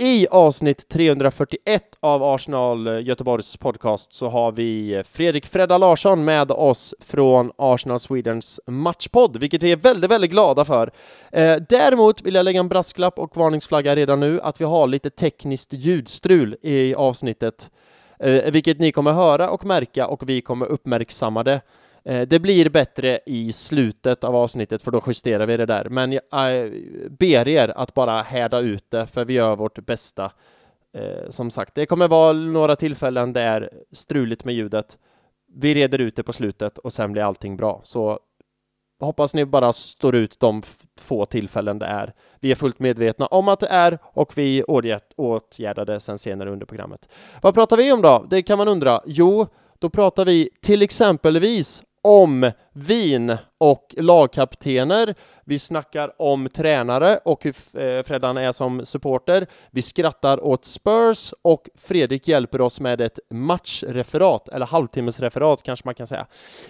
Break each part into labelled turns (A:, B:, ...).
A: I avsnitt 341 av Arsenal eh, Göteborgs podcast så har vi eh, Fredrik Fredda Larsson med oss från Arsenal Swedens matchpodd, vilket vi är väldigt, väldigt glada för. Eh, däremot vill jag lägga en brasklapp och varningsflagga redan nu att vi har lite tekniskt ljudstrul i avsnittet, eh, vilket ni kommer höra och märka och vi kommer uppmärksamma det. Eh, det blir bättre i slutet av avsnittet för då justerar vi det där. Men jag eh, ber er att bara härda ut det för vi gör vårt bästa. Eh, som sagt, det kommer vara några tillfällen där struligt med ljudet. Vi reder ut det på slutet och sen blir allting bra. Så hoppas ni bara står ut de få tillfällen det är. Vi är fullt medvetna om att det är och vi åtgärdar det sen senare under programmet. Vad pratar vi om då? Det kan man undra. Jo, då pratar vi till exempelvis om vin och lagkaptener. Vi snackar om tränare och hur eh, Freddan är som supporter. Vi skrattar åt Spurs och Fredrik hjälper oss med ett matchreferat, eller halvtimmesreferat kanske man kan säga.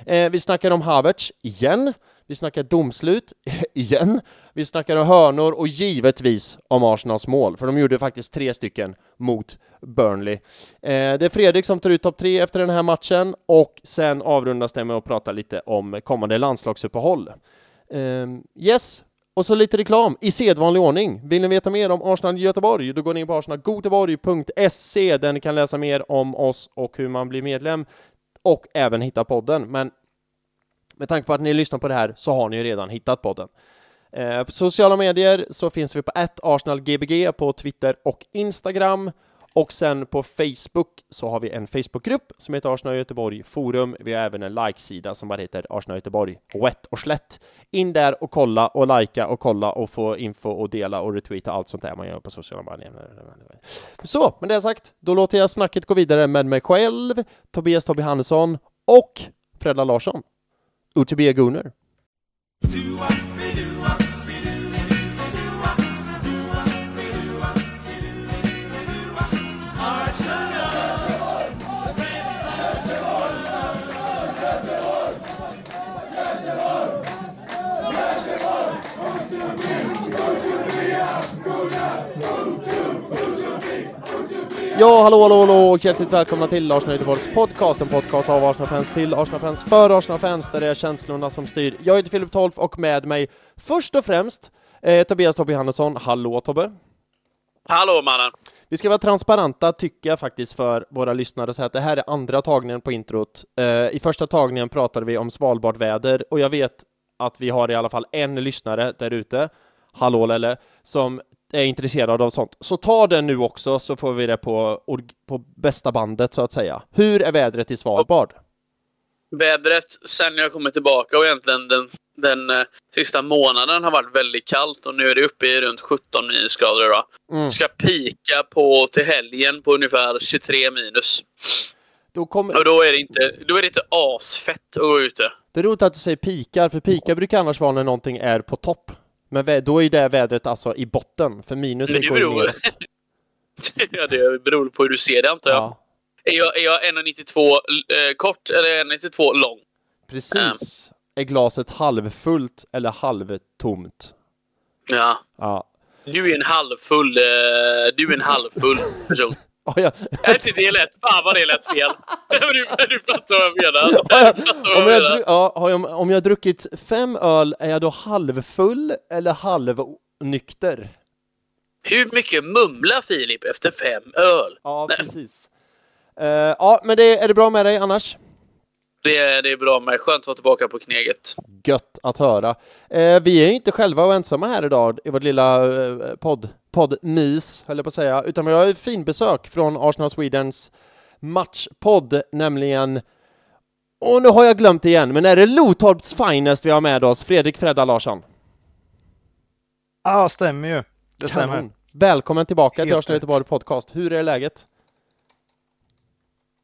A: Eh, vi snackar om Havertz igen. Vi snackar domslut igen. Vi snackar om hörnor och givetvis om Arsenals mål, för de gjorde faktiskt tre stycken mot Burnley. Eh, det är Fredrik som tar ut topp tre efter den här matchen och sen avrundas det med att prata lite om kommande landslagsuppehåll. Eh, yes, och så lite reklam i sedvanlig ordning. Vill ni veta mer om Arsenal Göteborg, då går ni in på arsenalgoteborg.se där ni kan läsa mer om oss och hur man blir medlem och även hitta podden. Men med tanke på att ni lyssnar på det här så har ni ju redan hittat podden. Eh, på sociala medier så finns vi på @arsenalgbg på Twitter och Instagram. Och sen på Facebook så har vi en Facebookgrupp som heter Arsenal Göteborg Forum. Vi har även en like-sida som bara heter Arsenal Göteborg Wet och slätt. In där och kolla och likea och kolla och få info och dela och retweeta allt sånt där man gör på sociala medier. Så, med det sagt, då låter jag snacket gå vidare med mig själv, Tobias Tobbe Hannesson och Fredda Larsson. Ut to Ja, hallå, hallå, hallå och hjärtligt välkomna till Arsenal Göteborgs podcast, en podcast av Arsenal-fans till Arsenal-fans för Arsenal-fans, där det är känslorna som styr. Jag heter Filip Tolf och med mig först och främst eh, Tobias Tobbe Hannesson. Hallå Tobbe!
B: Hallå mannen!
A: Vi ska vara transparenta, tycker jag faktiskt, för våra lyssnare, så att det här är andra tagningen på introt. Eh, I första tagningen pratade vi om svalbard väder och jag vet att vi har i alla fall en lyssnare där ute, hallå Lelle, som är intresserad av sånt. Så ta den nu också så får vi det på, på bästa bandet så att säga. Hur är vädret i Svalbard?
B: Vädret sen jag kommit tillbaka och egentligen den, den uh, sista månaden har varit väldigt kallt och nu är det uppe i runt 17 minusgrader idag. Mm. Ska pika på till helgen på ungefär 23 minus. Då kommer... Och då är, det inte, då är det inte asfett att gå ute.
A: Det är roligt att du säger pikar, för pikar brukar annars vara när någonting är på topp. Men då är det vädret alltså i botten, för minus
B: det
A: går
B: beror... ja, det beror på hur du ser det antar jag. Ja. Är jag, är jag 1,92 eh, kort eller 1,92 lång?
A: Precis. Um. Är glaset halvfullt eller halvtomt?
B: Ja.
A: ja.
B: Du är en halvfull, eh, du är en halvfull person. Ja. Är inte det lätt? Fan vad det lät fel. du, du fattar vad jag menar.
A: om, jag, ja, om jag har druckit fem öl, är jag då halvfull eller halvnykter?
B: Hur mycket mumlar Filip efter fem öl?
A: Ja, precis. Uh, ja, men det, är det bra med dig annars?
B: Det är, det är bra med. Skönt att vara tillbaka på kneget.
A: Gött att höra. Uh, vi är inte själva och ensamma här idag i vårt lilla uh, podd poddmys, höll jag på att säga, utan vi har ett finbesök från Arsenal Swedens matchpodd, nämligen och nu har jag glömt igen, men är det Lotorps Finest vi har med oss, Fredrik Fredda Larsson?
C: Ja, stämmer ju. Det stämmer. Kanon.
A: Välkommen tillbaka Helt till Arsenal Göteborg Podcast. Hur är läget?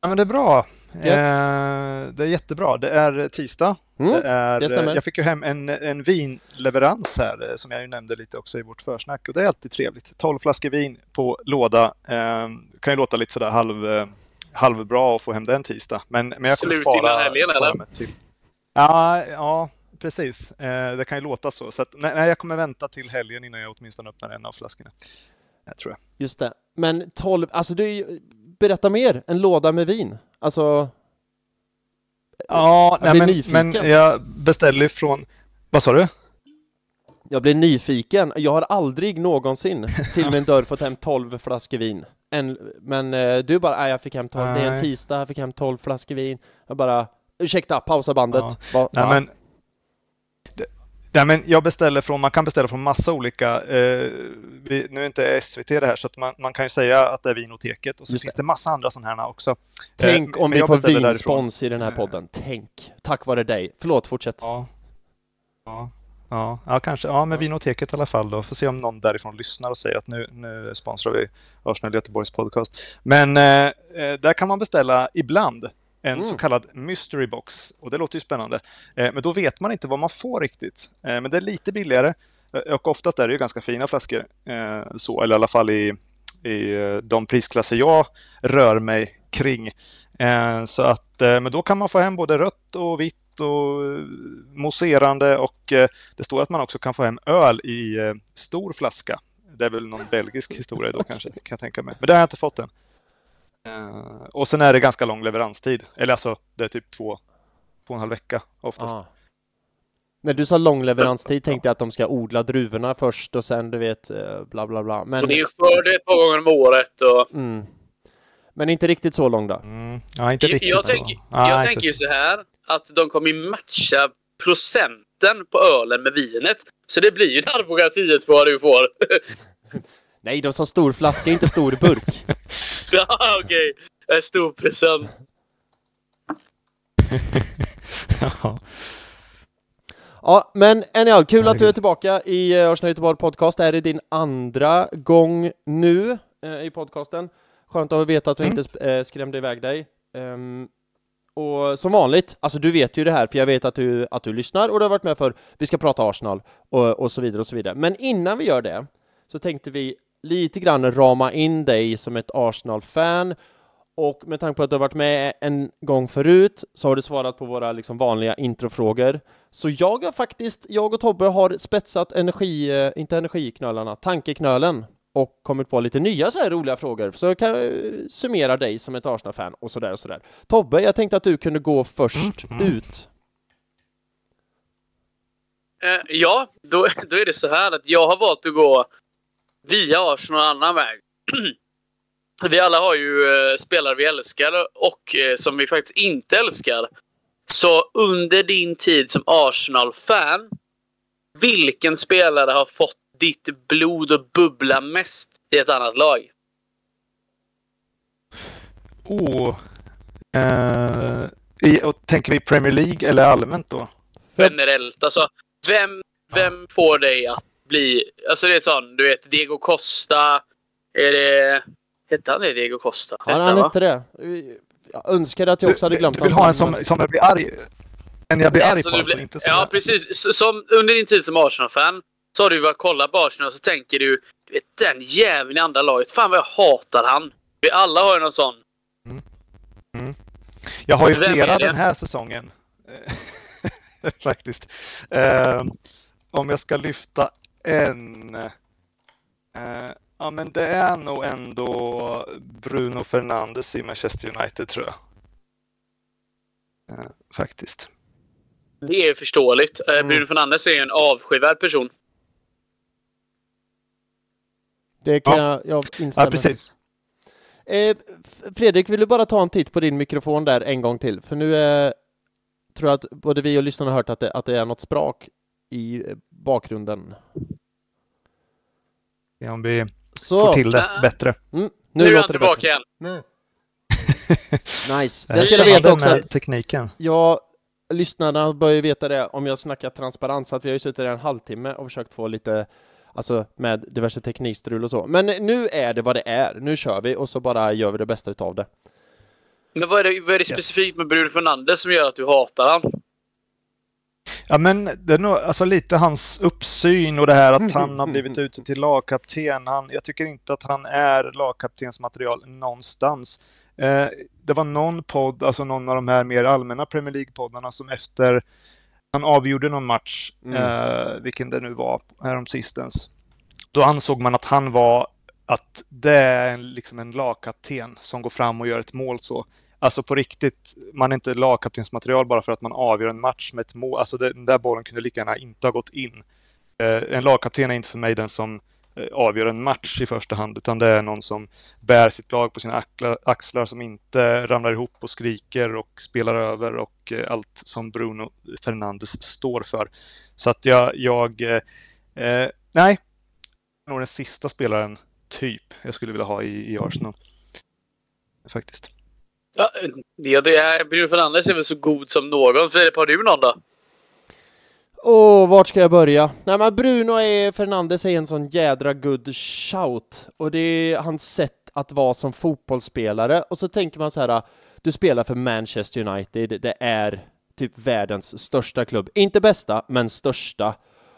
C: Ja, men det är bra. Eh, det är jättebra. Det är tisdag. Mm, det är, det stämmer. Jag fick ju hem en, en vinleverans här eh, som jag ju nämnde lite också i vårt försnack och det är alltid trevligt. 12 flaskor vin på låda. Eh, kan ju låta lite sådär halv, eh, halvbra att få hem den tisdag. Men, men jag kommer spara,
B: innan helgen eller?
C: Till. Ja, ja, precis. Eh, det kan ju låta så. Så att, nej, jag kommer vänta till helgen innan jag åtminstone öppnar en av flaskorna.
D: Jag tror jag.
A: Just det. Men 12, alltså du, berätta mer. En låda med vin. Alltså...
D: Ja, nej, men, nyfiken. men jag beställer från... Vad sa du?
A: Jag blir nyfiken. Jag har aldrig någonsin till min dörr fått hem 12 flaskor vin. En, men eh, du bara, nej jag fick hem 12, nej. det är en tisdag, jag fick hem 12 flaskor vin. Jag bara, ursäkta, pausa bandet. Ja. Va,
D: nej, men, det, nej, men jag beställer från, man kan beställa från massa olika, eh, vi, nu är inte SVT det här så att man, man kan ju säga att det är Vinoteket och så Just finns det. det massa andra sådana här också.
A: Tänk eh, om vi får vinspons i den här podden, tänk! Tack vare dig. Förlåt, fortsätt.
D: Ja. ja. Ja, ja, kanske. Ja, med Vinoteket i alla fall då. Får se om någon därifrån lyssnar och säger att nu, nu sponsrar vi Arsenal Göteborgs podcast. Men eh, eh, där kan man beställa ibland en mm. så kallad mystery box och det låter ju spännande. Eh, men då vet man inte vad man får riktigt. Eh, men det är lite billigare eh, och oftast är det ju ganska fina flaskor. Så, eller i alla fall i, i de prisklasser jag rör mig kring. så att, men då kan man få hem både rött och vitt och mousserande och det står att man också kan få hem öl i stor flaska. Det är väl någon belgisk historia då kanske, kan jag tänka mig. Men det har jag inte fått än. Och sen är det ganska lång leveranstid. Eller alltså, det är typ två, två och en halv vecka oftast. Ah.
A: När du sa lång leveranstid tänkte jag att de ska odla druvorna först och sen du vet bla bla bla.
B: Men... Och det är skörd ett par gånger om året och... Mm.
A: Men inte riktigt så lång då?
D: Mm. Ja, inte riktigt.
B: Jag, jag, tänk, jag tänker ju så här att de kommer matcha procenten på ölen med vinet. Så det blir ju en Arboga 10 2 du får.
A: Nej, de sa stor flaska, inte stor burk.
B: ja, okej. Okay. Stor present.
A: ja. Ja, men anyhow, kul att du är tillbaka i eh, Arsenal Göteborg Podcast. Det här är din andra gång nu eh, i podcasten. Skönt att veta att vi mm. inte eh, skrämde iväg dig. Um, och som vanligt, alltså du vet ju det här, för jag vet att du, att du lyssnar och du har varit med för vi ska prata Arsenal och, och så vidare och så vidare. Men innan vi gör det så tänkte vi lite grann rama in dig som ett Arsenal-fan och med tanke på att du har varit med en gång förut så har du svarat på våra liksom vanliga introfrågor. Så jag har faktiskt, jag och Tobbe har spetsat energi, eh, inte energiknölarna, tankeknölen och kommit på lite nya så här roliga frågor, så kan jag summera dig som ett Arsenal-fan och sådär och sådär. Tobbe, jag tänkte att du kunde gå först mm. mm. ut.
B: Eh, ja, då, då är det så här att jag har valt att gå via Arsenal en annan väg. vi alla har ju eh, spelare vi älskar och eh, som vi faktiskt inte älskar. Så under din tid som Arsenal-fan, vilken spelare har fått ditt blod att bubbla mest i ett annat lag?
D: Oh. Uh, i, och tänker vi Premier League eller allmänt då?
B: Generellt. Alltså, vem, vem får dig att bli... Alltså det är sån, du vet, Diego Costa. Är det... Hette han det, Diego Costa?
A: Ja, han hette det. Jag önskar att jag också hade glömt
D: Du, du vill ha en som, som jag blir arg... En jag blir arg alltså, på,
B: blir, inte så Ja, precis. Som under din tid som Arsenal-fan så har du varit kolla på Arsenal och så tänker du, du vet den jäveln i andra laget, fan vad jag hatar han. Vi alla har ju någon sån. Mm.
D: Mm. Jag har ju flera den här säsongen. Faktiskt. Uh, om jag ska lyfta en. Uh, ja, men det är nog ändå Bruno Fernandes i Manchester United tror jag. Uh, faktiskt.
B: Det är förståeligt. Mm. Bruno Fernandes är ju en avskyvärd person.
A: Det kan ja. jag, jag instämma
D: Ja, precis.
A: Eh, Fredrik, vill du bara ta en titt på din mikrofon där en gång till? För nu eh, tror jag att både vi och lyssnarna har hört att det, att det är något sprak i eh, bakgrunden.
D: Ja, om vi Så. får till det bättre.
B: Mm, nu, nu är jag tillbaka igen.
A: nice. Det ska du veta också
D: att tekniken.
A: Ja, lyssnarna bör ju veta det om jag snackar transparens, att vi har ju suttit där en halvtimme och försökt få lite Alltså med diverse teknikstrul och så. Men nu är det vad det är. Nu kör vi och så bara gör vi det bästa utav det.
B: Men vad är det, vad är det specifikt yes. med Bruno Fernandes som gör att du hatar han?
D: Ja men det är nog alltså lite hans uppsyn och det här att han har blivit utsedd till lagkapten. Han, jag tycker inte att han är lagkaptensmaterial någonstans. Eh, det var någon podd, alltså någon av de här mer allmänna Premier League-poddarna som efter han avgjorde någon match, mm. eh, vilken det nu var, häromsistens. Då ansåg man att han var
C: att det är en, liksom en lagkapten som går fram och gör ett mål så. Alltså på riktigt, man är inte lagkaptensmaterial bara för att man avgör en match med ett mål. Alltså den där bollen kunde lika gärna inte ha gått in. Eh, en lagkapten är inte för mig den som eh, avgör en match i första hand, utan det är någon som bär sitt lag på sina axlar, som inte ramlar ihop och skriker och spelar över och eh, allt som Bruno Fernandes står för. Så att jag, jag eh, eh, nej, nog den sista spelaren typ jag skulle vilja ha i, i Arsenal. Faktiskt.
B: Ja, det, det är, Bruno Fernandes är väl så god som någon. Filip, har du någon då?
A: Åh, vart ska jag börja? Nej men Bruno är, Fernandes är en sån jädra good shout. Och det är hans sätt att vara som fotbollsspelare. Och så tänker man så här, du spelar för Manchester United, det är typ världens största klubb. Inte bästa, men största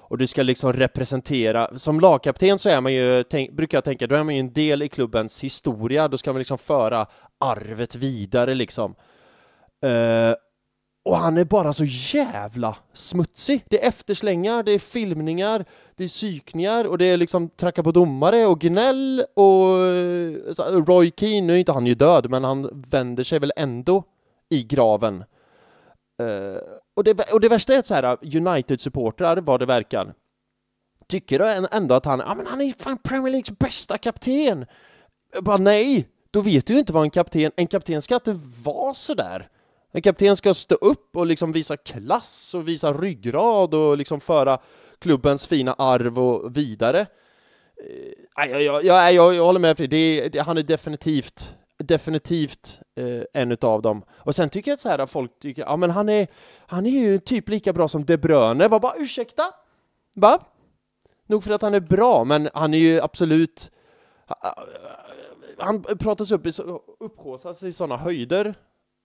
A: och du ska liksom representera, som lagkapten så är man ju, tänk, brukar jag tänka, då är man ju en del i klubbens historia, då ska man liksom föra arvet vidare liksom. Uh, och han är bara så jävla smutsig. Det är efterslängar, det är filmningar, det är psykningar och det är liksom tracka på domare och gnäll och eh, Roy Keane, nu är inte han ju död, men han vänder sig väl ändå i graven. Uh, och, det, och det värsta är att så här, United-supportrar, vad det verkar, tycker ändå att han, ja men han är fan Premier Leagues bästa kapten! Jag bara nej, då vet du ju inte vad en kapten, en kapten ska inte vara sådär. En kapten ska stå upp och liksom visa klass och visa ryggrad och liksom föra klubbens fina arv och vidare. Eh, jag, jag, jag, jag, jag håller med, det, det, han är definitivt definitivt eh, en utav dem. Och sen tycker jag att så här, folk tycker, ja men han är, han är ju typ lika bra som De Bruyne. Var bara ursäkta? Va? Nog för att han är bra, men han är ju absolut han pratas upp i, upphåsas i sådana höjder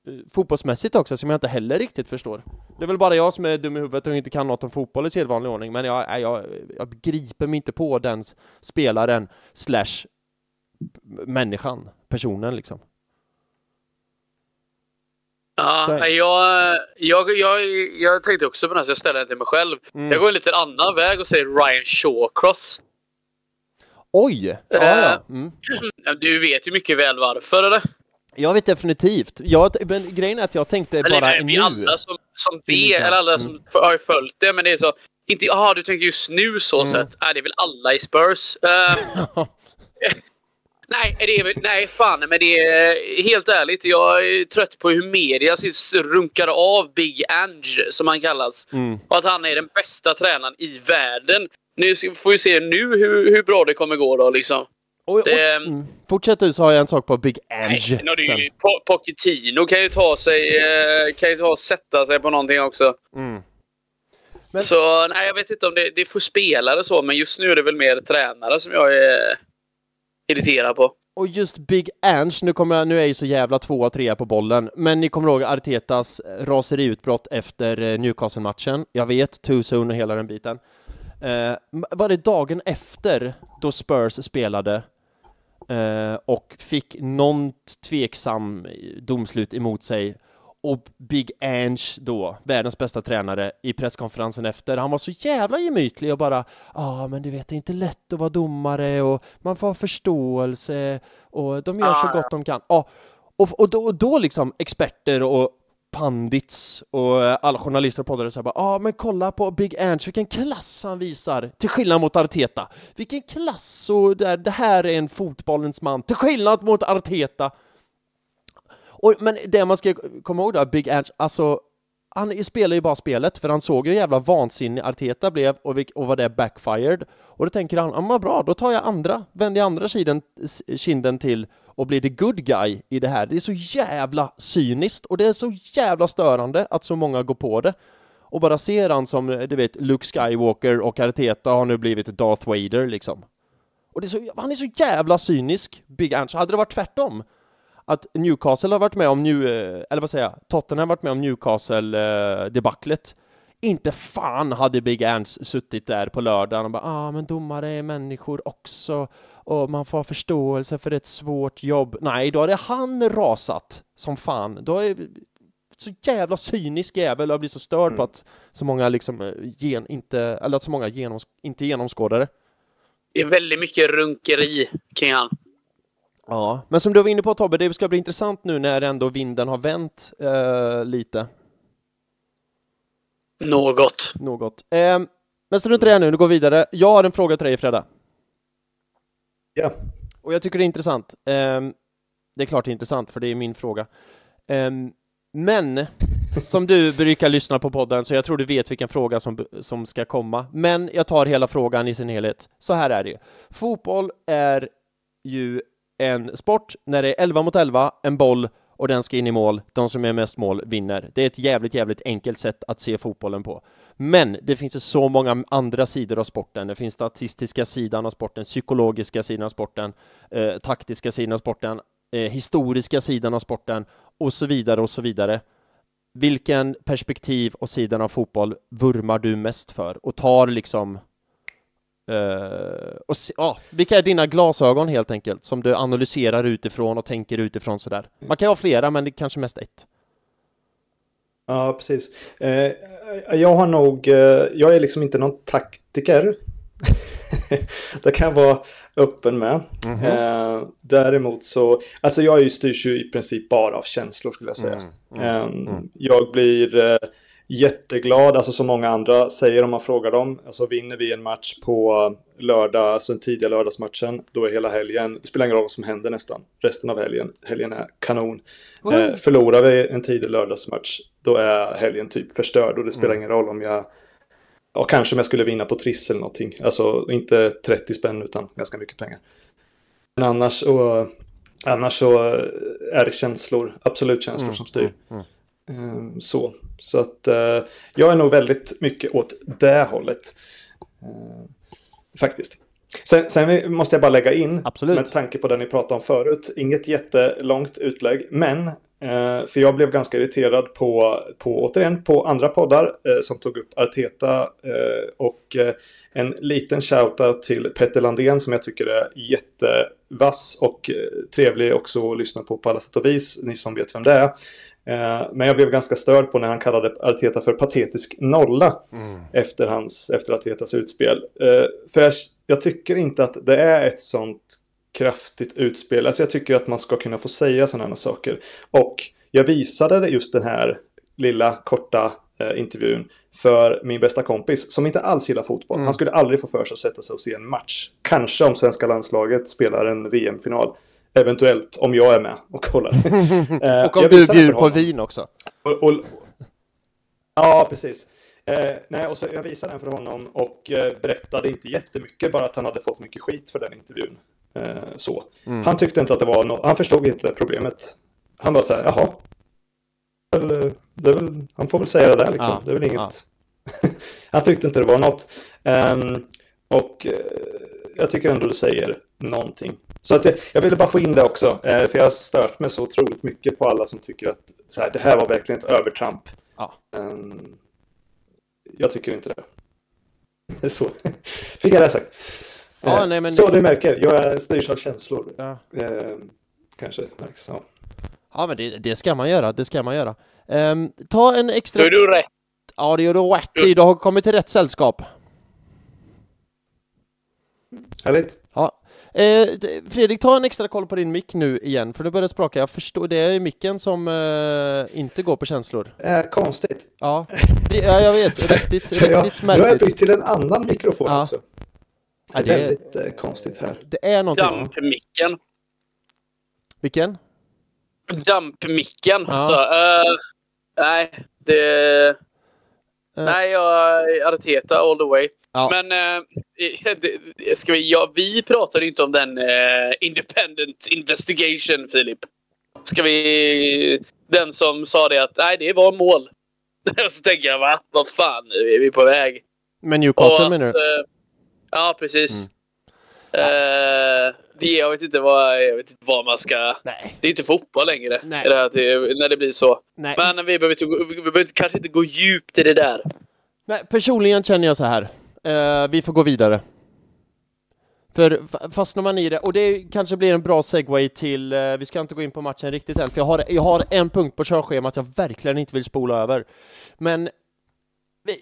A: eh, fotbollsmässigt också som jag inte heller riktigt förstår. Det är väl bara jag som är dum i huvudet och inte kan något om fotboll i sedvanlig ordning, men jag, jag, jag begriper mig inte på den spelaren slash människan, personen liksom.
B: Ja, jag, jag, jag, jag tänkte också på det här, så jag ställer den till mig själv. Mm. Jag går en lite annan väg och säger Ryan Shawcross.
A: Oj! Ja, ja.
B: Eh, mm. Du vet ju mycket väl varför, eller?
A: Jag vet definitivt. Jag, men grejen är att jag tänkte eller, bara nej,
B: nu. alla som, som vet, eller alla som mm. har följt det, men det är så. Inte, jaha, du tänker just nu så mm. sett. Nej, det är väl alla i Spurs. Uh, Nej, det är, nej, fan, men det är helt ärligt. Jag är trött på hur media runkar av Big Ange, som han kallas. Mm. Och att han är den bästa tränaren i världen. Nu får vi se nu hur, hur bra det kommer gå då, liksom.
A: Och, det, mm. Fortsätt du så har jag en sak på Big Ange.
B: Nej, Pochettino kan ju ta sig, eh, kan ju ta och sätta sig på någonting också. Mm. Men... Så nej, jag vet inte om det, det är för spelare så, men just nu är det väl mer tränare som jag är irriterad på.
A: Och just Big Ange, nu, kommer jag, nu är jag ju så jävla tvåa, trea på bollen, men ni kommer ihåg Artetas eh, raseriutbrott efter eh, Newcastle-matchen. Jag vet, too soon och hela den biten. Eh, var det dagen efter då Spurs spelade eh, och fick någon tveksam eh, domslut emot sig och Big Ange då, världens bästa tränare, i presskonferensen efter, han var så jävla gemytlig och bara ja, ah, men du vet, det är inte lätt att vara domare och man får ha förståelse och de gör så gott de kan. Ah, och, och, då, och då liksom experter och pandits och alla journalister och poddare säger bara ja ah, men kolla på Big Ange, vilken klass han visar, till skillnad mot Arteta. Vilken klass och det, det här är en fotbollens man, till skillnad mot Arteta. Och, men det man ska komma ihåg då, Big Ange, alltså han spelar ju bara spelet, för han såg ju hur jävla vansinnig Arteta blev och, och vad det backfired. Och då tänker han, ja men bra, då tar jag andra, vänder jag andra sidan, kinden till och blir the good guy i det här. Det är så jävla cyniskt och det är så jävla störande att så många går på det. Och bara ser han som, du vet, Luke Skywalker och Arteta har nu blivit Darth Vader liksom. Och det är så, han är så jävla cynisk, Big Ange. Hade det varit tvärtom, att Newcastle har varit med om, New, eh, eller vad säger jag, Tottenham har varit med om Newcastle-debaclet. Inte fan hade Big Ernst suttit där på lördagen och bara ah, men domare är människor också och man får ha förståelse för ett svårt jobb. Nej, då hade han rasat som fan. Då är så jävla cynisk jävel och blir så störd mm. på att så många liksom eh, gen, inte, eller att så många genoms, inte genomskådare.
B: Det är väldigt mycket runkeri kring han.
A: Ja, men som du var inne på Tobbe, det ska bli intressant nu när ändå vinden har vänt eh, lite.
B: Något.
A: Något. Eh, men strunt i det nu, nu går vi vidare. Jag har en fråga till dig Fredda.
D: Ja.
A: Och jag tycker det är intressant. Eh, det är klart det är intressant, för det är min fråga. Eh, men, som du brukar lyssna på podden, så jag tror du vet vilken fråga som, som ska komma. Men jag tar hela frågan i sin helhet. Så här är det Fotboll är ju en sport när det är 11 mot 11, en boll och den ska in i mål. De som gör mest mål vinner. Det är ett jävligt, jävligt enkelt sätt att se fotbollen på. Men det finns ju så många andra sidor av sporten. Det finns statistiska sidan av sporten, psykologiska sidan av sporten, eh, taktiska sidan av sporten, eh, historiska sidan av sporten och så vidare och så vidare. Vilken perspektiv och sidan av fotboll vurmar du mest för och tar liksom Uh, och se, ja, vilka är dina glasögon helt enkelt, som du analyserar utifrån och tänker utifrån sådär? Man kan ha flera, men det är kanske mest ett.
D: Ja, precis. Uh, jag har nog, uh, jag är liksom inte någon taktiker. det kan jag vara öppen med. Mm -hmm. däremot så, alltså jag styrs ju i princip bara av känslor skulle jag säga. Mm, mm, mm. jag blir jätteglad, alltså som många andra säger om man frågar dem. Alltså vinner vi en match på lördag, alltså den tidiga lördagsmatchen, då är hela helgen, det spelar ingen roll vad som händer nästan, resten av helgen, helgen är kanon. Eh, förlorar vi en tidig lördagsmatch, då är helgen typ förstörd och det spelar mm. ingen roll om jag Ja, kanske om jag skulle vinna på Triss eller någonting. Alltså inte 30 spänn utan ganska mycket pengar. Men annars, och, annars så är det känslor, absolut känslor mm, som styr. Mm, mm. Så, så att eh, jag är nog väldigt mycket åt det hållet. Ehm, faktiskt. Sen, sen, måste jag bara lägga in,
A: Absolut.
D: med tanke på det ni pratade om förut, inget jättelångt utlägg, men eh, för jag blev ganska irriterad på, på återigen, på andra poddar eh, som tog upp Arteta eh, och eh, en liten shoutout till Petter Landén som jag tycker är jättevass och eh, trevlig också att lyssna på på alla sätt och vis, ni som vet vem det är. Eh, men jag blev ganska störd på när han kallade Arteta för patetisk nolla mm. efter, hans, efter Artetas utspel. Eh, för jag, jag, tycker inte att det är ett sånt kraftigt utspel. Alltså jag tycker att man ska kunna få säga sådana saker. Och jag visade just den här lilla korta eh, intervjun för min bästa kompis som inte alls gillar fotboll. Mm. Han skulle aldrig få för sig att sätta sig och se en match. Kanske om svenska landslaget spelar en VM-final. Eventuellt, om jag är med och kollar.
A: Eh, och om du bjuder på vin också.
D: Och, och, ja, precis. Eh, nej, och så jag visade den för honom och eh, berättade inte jättemycket, bara att han hade fått mycket skit för den intervjun. Eh, så. Mm. Han tyckte inte att det var något, han förstod inte problemet. Han var så här, jaha. Väl, det väl, han får väl säga det där liksom, ja, det är väl inget. Ja. han tyckte inte det var något. Um, och uh, jag tycker ändå du säger någonting. Så att jag, jag ville bara få in det också, eh, för jag har stört mig så otroligt mycket på alla som tycker att så här, det här var verkligen ett övertramp. Ja. Um, jag tycker inte det. så fick jag det sagt. Ja, eh, nej, men... Så du märker, jag styrs av känslor. Ja. Eh, kanske märks. Ja.
A: ja, men det, det, ska man göra. Det ska man göra. Um, ta en extra...
B: Då är du rätt.
A: Ja, det gör du rätt i. Du har kommit till rätt sällskap.
D: Härligt.
A: Eh, Fredrik, ta en extra koll på din mick nu igen, för det börjar spraka. Jag förstår, det är micken som eh, inte går på känslor.
D: Eh, konstigt.
A: Ja. ja, jag vet. Riktigt, riktigt ja, märkligt. Nu
D: har jag bytt till en annan mikrofon ja. också. Det är, ja, det är väldigt eh, konstigt här.
A: Det är någonting.
B: Dampmicken.
A: Vilken?
B: Dampmicken. Ja. Så, uh, nej, det... Uh. Nej, jag Arteta all the way. Ja. Men äh, ska vi, ja, vi pratade inte om den äh, Independent Investigation, Filip. Ska vi... Den som sa det att nej, det var mål. så tänker jag, va? Vad fan, är vi på väg?
A: Men Newcastle menar du?
B: Äh, ja, precis. Mm. Ja. det, jag, vet inte vad, jag vet inte vad man ska... Nej. Det är inte fotboll längre Nej. Det här, när det blir så. Nej. Men vi behöver, vi behöver kanske inte gå djupt i det där.
A: Nej, personligen känner jag så här. Uh, vi får gå vidare. För fastnar man i det, och det kanske blir en bra segway till, uh, vi ska inte gå in på matchen riktigt än, för jag har, jag har en punkt på körschemat jag verkligen inte vill spola över. Men vi,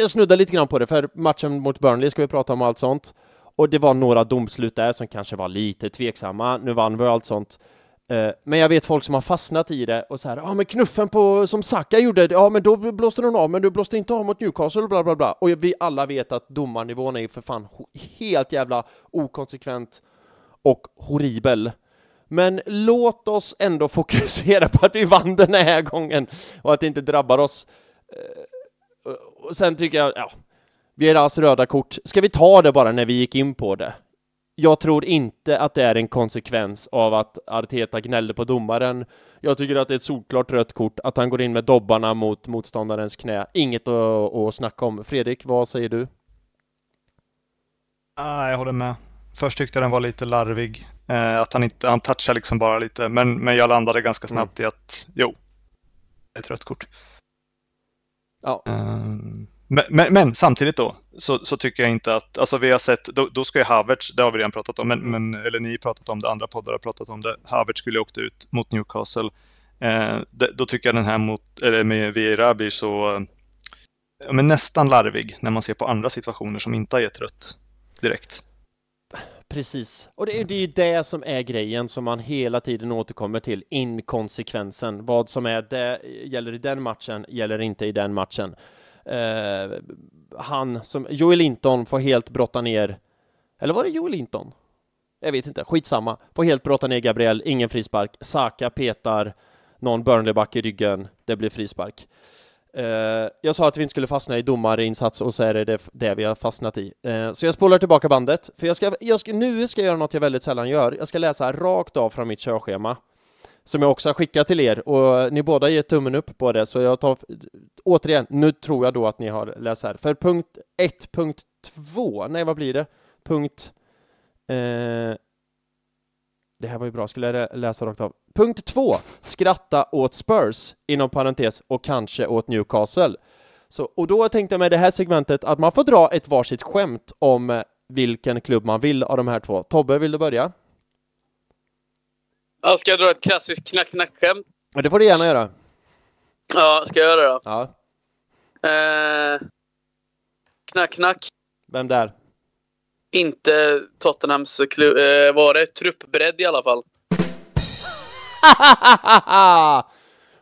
A: jag snuddar lite grann på det, för matchen mot Burnley ska vi prata om allt sånt. och det var några domslut där som kanske var lite tveksamma. Nu vann vi och allt sånt. Eh, men jag vet folk som har fastnat i det och så här, ja ah, men knuffen på, som Saka gjorde, ja men då blåste den av, men du blåste inte av mot Newcastle, bla bla bla. Och vi alla vet att domarnivån är för fan helt jävla okonsekvent och horribel. Men låt oss ändå fokusera på att vi vann den här gången och att det inte drabbar oss. Eh, och sen tycker jag, ja, Vieras alltså röda kort, ska vi ta det bara när vi gick in på det? Jag tror inte att det är en konsekvens av att Arteta gnällde på domaren. Jag tycker att det är ett solklart rött kort, att han går in med dobbarna mot motståndarens knä. Inget att, att snacka om. Fredrik, vad säger du?
D: Ah, jag håller med. Först tyckte jag den var lite larvig. Eh, att han inte, han touchar liksom bara lite. Men, men jag landade ganska snabbt mm. i att jo, ett rött kort.
A: Ja.
D: Um, men, men, men, samtidigt då så, så, tycker jag inte att, alltså vi har sett, då, då ska ju Havertz, det har vi redan pratat om, men, men, eller ni har pratat om det, andra poddar har pratat om det, Havertz skulle åkt ut mot Newcastle. Eh, det, då tycker jag den här mot, eller med Vieira blir så, eh, ja, men nästan larvig när man ser på andra situationer som inte har gett rött direkt.
A: Precis, och det är, det är ju det som är grejen som man hela tiden återkommer till, inkonsekvensen. Vad som är det gäller i den matchen, gäller inte i den matchen. Eh, han som, Joel Linton får helt brotta ner, eller var det Joel Linton? Jag vet inte, skitsamma. Får helt brotta ner Gabriel, ingen frispark. Saka petar någon Burnley-back i ryggen, det blir frispark. Eh, jag sa att vi inte skulle fastna i domarinsats och så är det det, det vi har fastnat i. Eh, så jag spolar tillbaka bandet, för jag ska, jag ska, nu ska jag göra något jag väldigt sällan gör. Jag ska läsa rakt av från mitt körschema, som jag också har skickat till er, och ni båda ger tummen upp på det, så jag tar återigen, nu tror jag då att ni har läst här. För punkt 1, punkt 2, nej vad blir det? Punkt... Eh, det här var ju bra, skulle jag läsa rakt av. Punkt 2, skratta åt Spurs, inom parentes, och kanske åt Newcastle. Så, och då tänkte jag med det här segmentet att man får dra ett varsitt skämt om vilken klubb man vill av de här två. Tobbe, vill du börja?
B: Ja, ska jag dra ett klassiskt knack-knack-skämt?
A: Ja, det får du gärna göra.
B: Ja, ska jag göra det då?
A: Ja.
B: Eh, knack-knack.
A: Vem där?
B: Inte Tottenhams klubb, eh, var det truppbredd i alla fall.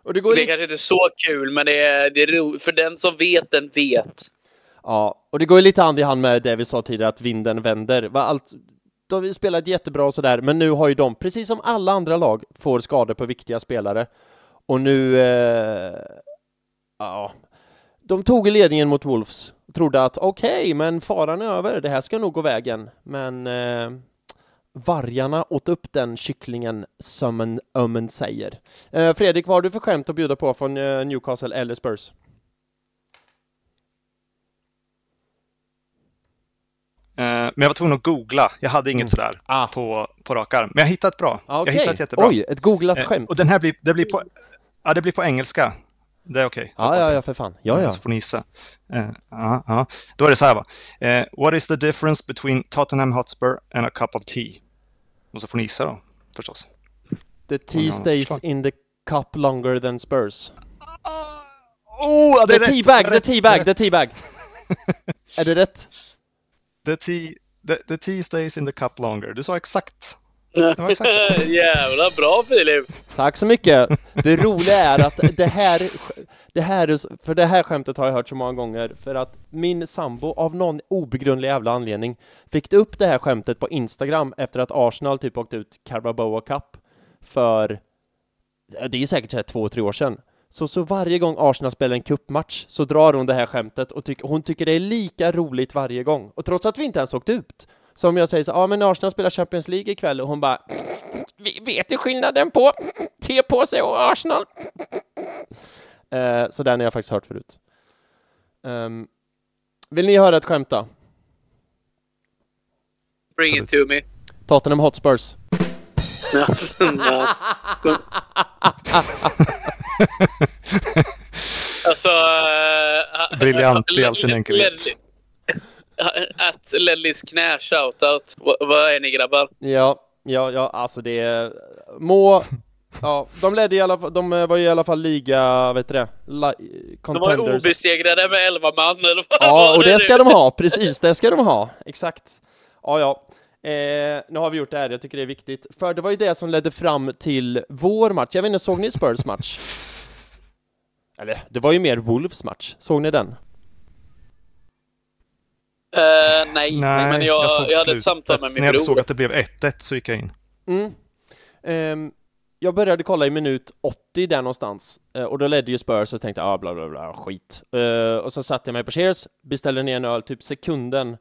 B: och det, går det är kanske inte så kul, men det är, det är. För den som vet, den vet.
A: Ja, och det går ju lite hand i hand med det vi sa tidigare, att vinden vänder. Allt, de har spelat jättebra och sådär, men nu har ju de, precis som alla andra lag, får skador på viktiga spelare. Och nu... Eh, ja, de tog ledningen mot Wolves trodde att okej, okay, men faran är över, det här ska nog gå vägen. Men eh, vargarna åt upp den kycklingen som en ömmen säger. Eh, Fredrik, vad har du för skämt att bjuda på från eh, Newcastle eller Spurs?
D: Men jag var tvungen att googla. Jag hade inget mm. sådär ah. på, på rak arm. Men jag hittade ett bra.
A: Ah, okay.
D: Jag hittade ett jättebra.
A: Oj, ett googlat eh, skämt.
D: Och den här blir, det blir på, ja, det blir på engelska. Det är okej. Okay,
A: ja, ja, ja, för fan. Ja, ja.
D: Så får ni gissa. Uh, uh, uh. Då är det så här va. Uh, what is the difference between Tottenham Hotspur and a cup of tea? Och så får ni gissa då, förstås.
A: The tea stays in the cup longer than Spurs.
D: Oh, det är
A: the rätt! Teabag, the teabag, the teabag! är det rätt?
D: The tea, the, the tea stays in the cup longer. Du sa exakt
B: Jävla bra Filip!
A: Tack så mycket! Det roliga är att det här, det här, för det här skämtet har jag hört så många gånger, för att min sambo av någon obegrundlig jävla anledning fick upp det här skämtet på Instagram efter att Arsenal typ åkte ut Carabao Cup för, det är säkert här två, tre år sedan. Så, så varje gång Arsenal spelar en kuppmatch så drar hon det här skämtet och tyck, hon tycker det är lika roligt varje gång. Och trots att vi inte ens åkt ut så om jag säger så ja men Arsenal spelar Champions League ikväll och hon bara Vi vet du skillnaden på te på sig och Arsenal? Uh, så den har jag faktiskt hört förut. Um, vill ni höra ett skämt då?
B: Bring it to me.
A: Tottenham Hotspurs.
B: alltså... Uh,
D: Briljant i all sin enkelhet
B: att Lellys knä, shoutout. Vad är ni grabbar?
A: Ja, ja, ja, alltså det är... Må... Ja, de ledde i alla fall, de var i alla fall liga, vet du det? La,
B: contenders. De var obesegrade med 11 man eller vad
A: Ja, och det ska de ha, precis, det ska de ha, exakt. Ja, ja. Eh, nu har vi gjort det här, jag tycker det är viktigt. För det var ju det som ledde fram till vår match. Jag vet inte, såg ni Spurs match? Eller, det var ju mer Wolves match. Såg ni den? Uh,
B: nej, nej, men jag, jag, jag hade ett samtal med min bror.
D: När jag såg att det blev 1-1 så gick jag in.
A: Mm. Um, jag började kolla i minut 80 där någonstans uh, och då ledde ju Spurs och tänkte ah, bla bla bla skit. Uh, och så satte jag mig på Cheers, beställde ner en öl typ sekunden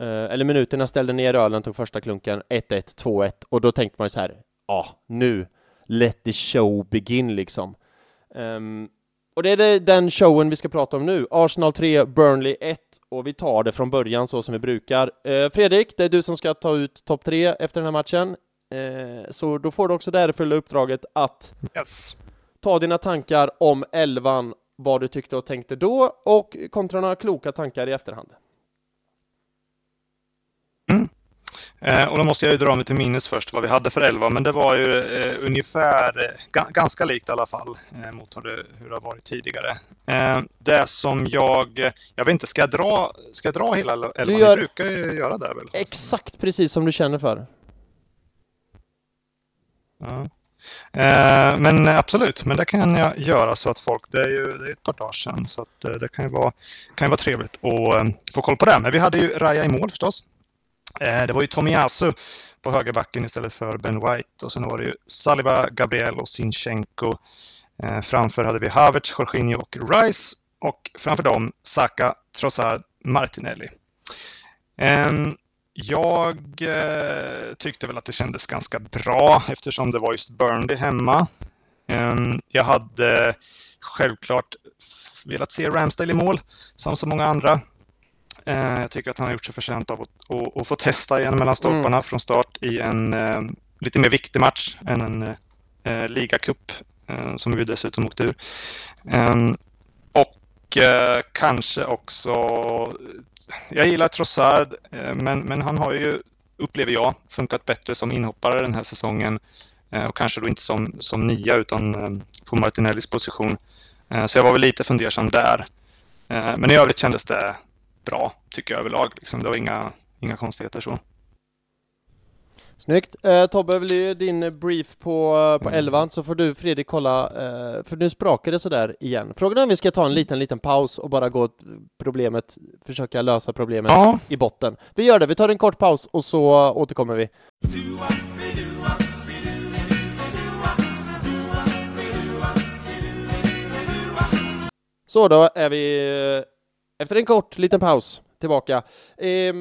A: Eh, eller minuterna ställde ner ölen, tog första klunken, 1-1, 2-1 och då tänkte man ju så här, ja, ah, nu, let the show begin liksom. Um, och det är den showen vi ska prata om nu. Arsenal 3, Burnley 1 och vi tar det från början så som vi brukar. Uh, Fredrik, det är du som ska ta ut topp 3 efter den här matchen. Uh, så då får du också det här fulla uppdraget att
D: yes.
A: ta dina tankar om elvan, vad du tyckte och tänkte då och kontra några kloka tankar i efterhand.
D: Mm. Eh, och då måste jag ju dra mig till minnes först vad vi hade för elva, men det var ju eh, ungefär, eh, ganska likt i alla fall eh, mot hur det, hur det har varit tidigare. Eh, det som jag, jag vet inte, ska jag dra, ska jag dra hela elvan? Du gör... Jag brukar ju göra det väl?
A: Exakt precis som du känner för.
D: Ja. Eh, men absolut, men det kan jag göra så att folk, det är ju det är ett par dagar sedan, så att det kan ju vara, kan ju vara trevligt att få koll på det. Men vi hade ju Raja i mål förstås. Eh, det var ju Tomiyasu på högerbacken istället för Ben White och sen var det ju Saliba, Gabriel och Sinchenko. Eh, framför hade vi Havertz, Jorginho och Rice och framför dem Saka, Trossard, Martinelli. Ehm, jag eh, tyckte väl att det kändes ganska bra eftersom det var just Burnley hemma. Ehm, jag hade självklart velat se Ramsdale i mål som så många andra. Eh, jag tycker att han har gjort sig förtjänt av att, att, att få testa igen mellan stolparna mm. från start i en eh, lite mer viktig match än en eh, ligacup eh, som vi dessutom åkte ur. Ehm, och kanske också, jag gillar Trossard, men, men han har ju, upplever jag, funkat bättre som inhoppare den här säsongen och kanske då inte som, som nia utan på Martinellis position. Så jag var väl lite fundersam där. Men i övrigt kändes det bra, tycker jag överlag. Liksom. Det var inga, inga konstigheter så.
A: Snyggt! Eh, Tobbe, vill du din brief på, eh, på elvan så får du Fredrik kolla, eh, för nu sprakar det sådär igen. Frågan är om vi ska ta en liten, liten paus och bara gå problemet, försöka lösa problemet ja. i botten. Vi gör det, vi tar en kort paus och så återkommer vi. Så då är vi eh, efter en kort liten paus tillbaka. Eh,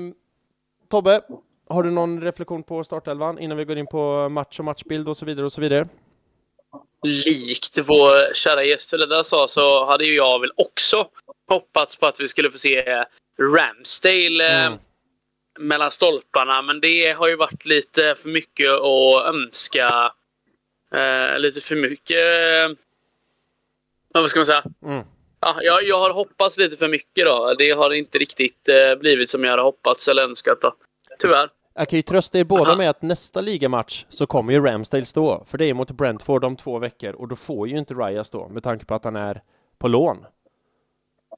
A: Tobbe, har du någon reflektion på startelvan innan vi går in på match och matchbild och så vidare och så vidare?
B: Likt vår kära gäst där sa så hade ju jag väl också hoppats på att vi skulle få se Ramsdale eh, mm. mellan stolparna, men det har ju varit lite för mycket att önska. Eh, lite för mycket... Eh, vad ska man säga? Mm ja, jag, jag har hoppats lite för mycket då. Det har inte riktigt eh, blivit som jag hade hoppats eller önskat då. Tyvärr.
A: Jag kan ju trösta er båda Aha. med att nästa ligamatch så kommer ju Ramsdale stå, för det är mot Brentford om två veckor och då får ju inte Raya stå med tanke på att han är på lån.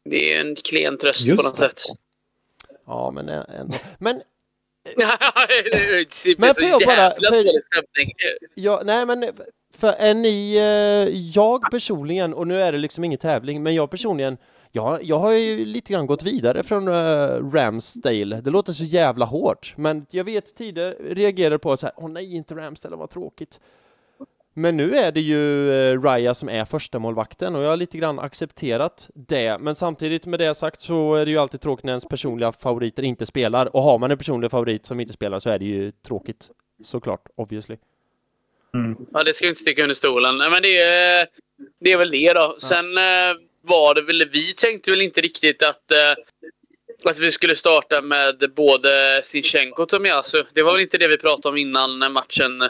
B: Det är en klen tröst Just på något det. sätt.
A: Ja, men ändå. Men
B: men får jag bara... För,
A: ja, nej, men för är ni, eh, jag personligen, och nu är det liksom ingen tävling, men jag personligen, jag, jag har ju lite grann gått vidare från uh, Ramsdale. Det låter så jävla hårt, men jag vet tidigare reagerade på så här, åh nej, inte Ramsdale, vad tråkigt. Men nu är det ju eh, Raya som är första målvakten och jag har lite grann accepterat det. Men samtidigt med det sagt så är det ju alltid tråkigt när ens personliga favoriter inte spelar. Och har man en personlig favorit som inte spelar så är det ju tråkigt, såklart, obviously.
B: Mm. Ja, det ska inte sticka under stolen. Men det är, det är väl det då. Sen eh, var det väl, vi tänkte väl inte riktigt att, eh, att vi skulle starta med både Sinchenko och Tomiyasu. Det var väl inte det vi pratade om innan matchen,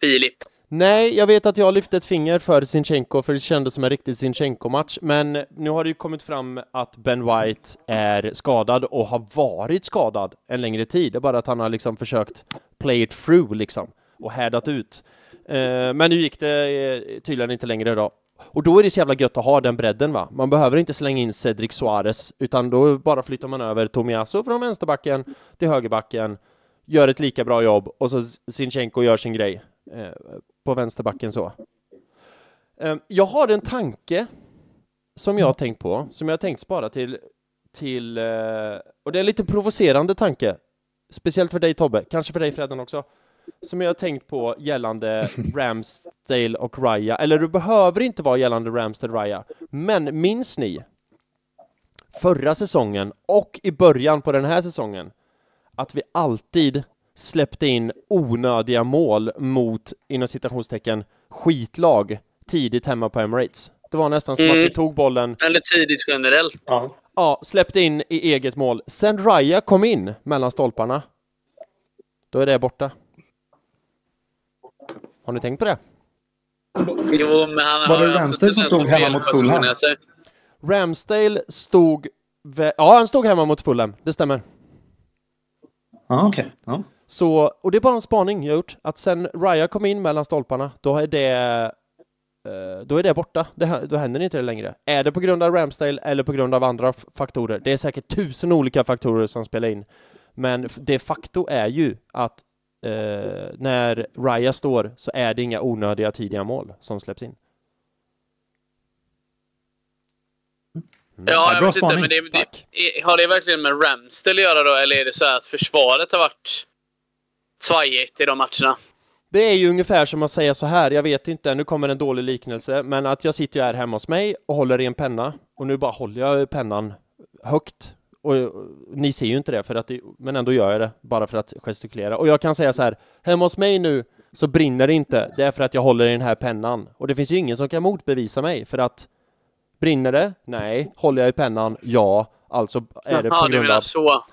B: Filip?
A: Nej, jag vet att jag lyfte ett finger för Sinchenko, för det kändes som en riktig Sinchenko-match, men nu har det ju kommit fram att Ben White är skadad och har varit skadad en längre tid. Det är bara att han har liksom försökt play it through liksom och härdat ut. Eh, men nu gick det eh, tydligen inte längre då. Och då är det så jävla gött att ha den bredden va. Man behöver inte slänga in Cedric Suarez, utan då bara flyttar man över Tomiasso från vänsterbacken till högerbacken, gör ett lika bra jobb och så Sinchenko gör sin grej eh, på vänsterbacken så. Eh, jag har en tanke som jag har tänkt på, som jag har tänkt spara till, till eh, och det är en lite provocerande tanke, speciellt för dig Tobbe, kanske för dig Fredden också som jag har tänkt på gällande Ramsdale och Raya, eller det behöver inte vara gällande Ramsdale och Raya, men minns ni förra säsongen och i början på den här säsongen att vi alltid släppte in onödiga mål mot, inom citationstecken, skitlag tidigt hemma på Emirates. Det var nästan som mm. att vi mm. tog bollen...
B: Eller tidigt generellt.
A: Ja. ja, släppte in i eget mål. Sen Raya kom in mellan stolparna, då är det borta. Har ni tänkt på det?
B: Jo, men han
D: Var det Ramsdale som stod hemma mot Fulham?
A: Ramsdale stod... Ja, han stod hemma mot Fulham. Det stämmer.
D: Ah, okay. Ja,
A: Så, och det är bara en spaning jag gjort. Att sen Raya kom in mellan stolparna, då är det... Eh, då är det borta. Det, då händer inte det längre. Är det på grund av Ramsdale eller på grund av andra faktorer? Det är säkert tusen olika faktorer som spelar in. Men de facto är ju att eh, när Raya står så är det inga onödiga tidiga mål som släpps in.
B: Mm. Ja, jag vet inte, men det, det, har det verkligen med Ramsdale att göra då, eller är det så att försvaret har varit svajigt i de matcherna?
A: Det är ju ungefär som att säga så här, jag vet inte, nu kommer en dålig liknelse, men att jag sitter ju här hemma hos mig och håller i en penna och nu bara håller jag pennan högt och, och, ni ser ju inte det, för att det, men ändå gör jag det, bara för att gestikulera. Och jag kan säga så här, hemma hos mig nu så brinner det inte, det är för att jag håller i den här pennan. Och det finns ju ingen som kan motbevisa mig, för att brinner det? Nej. Håller jag i pennan? Ja. Alltså är det på grund av...
B: så.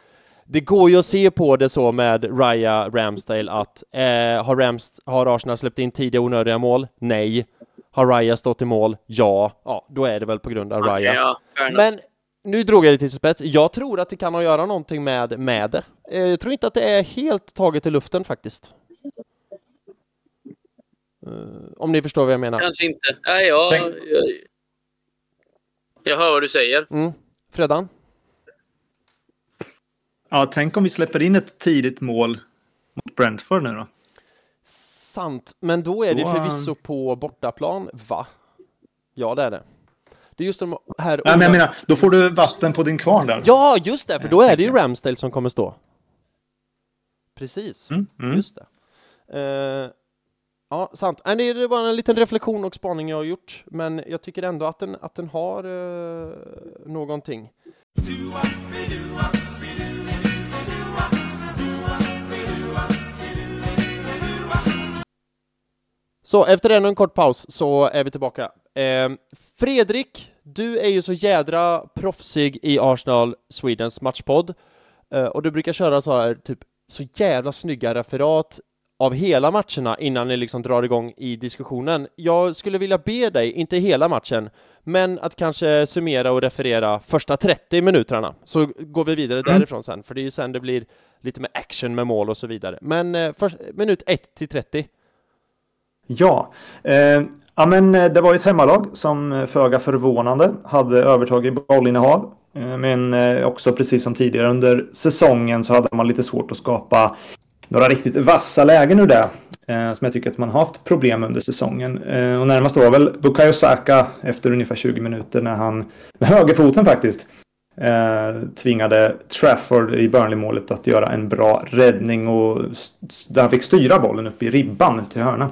A: Det går ju att se på det så med Raya Ramsdale att eh, har, Rams, har Arsenal släppt in tidiga onödiga mål? Nej. Har Raya stått i mål? Ja. Ja, då är det väl på grund av okay, Raya. Ja, Men nu drog jag det till spets. Jag tror att det kan ha att göra någonting med, med det. Eh, jag tror inte att det är helt taget i luften faktiskt. Uh, om ni förstår vad jag menar.
B: Kanske inte. Nej, jag, jag, jag hör vad du säger.
A: Mm. Fredan?
D: Ja, tänk om vi släpper in ett tidigt mål mot Brentford nu då.
A: Sant, men då är det förvisso på bortaplan, va? Ja, det är det. Det är just de här...
D: Ja, men jag menar, då får du vatten på din kvarn där.
A: Ja, just det, för då är det ju Ramsdale som kommer stå. Precis, mm, mm. just det. Uh, ja, sant. Nej, det är bara en liten reflektion och spaning jag har gjort, men jag tycker ändå att den, att den har uh, någonting. Så efter ännu en kort paus så är vi tillbaka. Eh, Fredrik, du är ju så jädra proffsig i Arsenal Swedens matchpodd eh, och du brukar köra så här typ så jävla snygga referat av hela matcherna innan ni liksom drar igång i diskussionen. Jag skulle vilja be dig, inte hela matchen, men att kanske summera och referera första 30 minuterna, så går vi vidare mm. därifrån sen, för det är ju sen det blir lite med action med mål och så vidare. Men eh, först, minut 1 till 30.
D: Ja, eh, Ja, men eh, det var ett hemmalag som eh, föga förvånande hade övertag i bollinnehav. Eh, men också precis som tidigare under säsongen så hade man lite svårt att skapa några riktigt vassa lägen ur det. Som jag tycker att man har haft problem under säsongen. Och närmast var väl Bukayo Saka efter ungefär 20 minuter när han med högerfoten faktiskt tvingade Trafford i Burnley-målet att göra en bra räddning och där han fick styra bollen upp i ribban till hörna.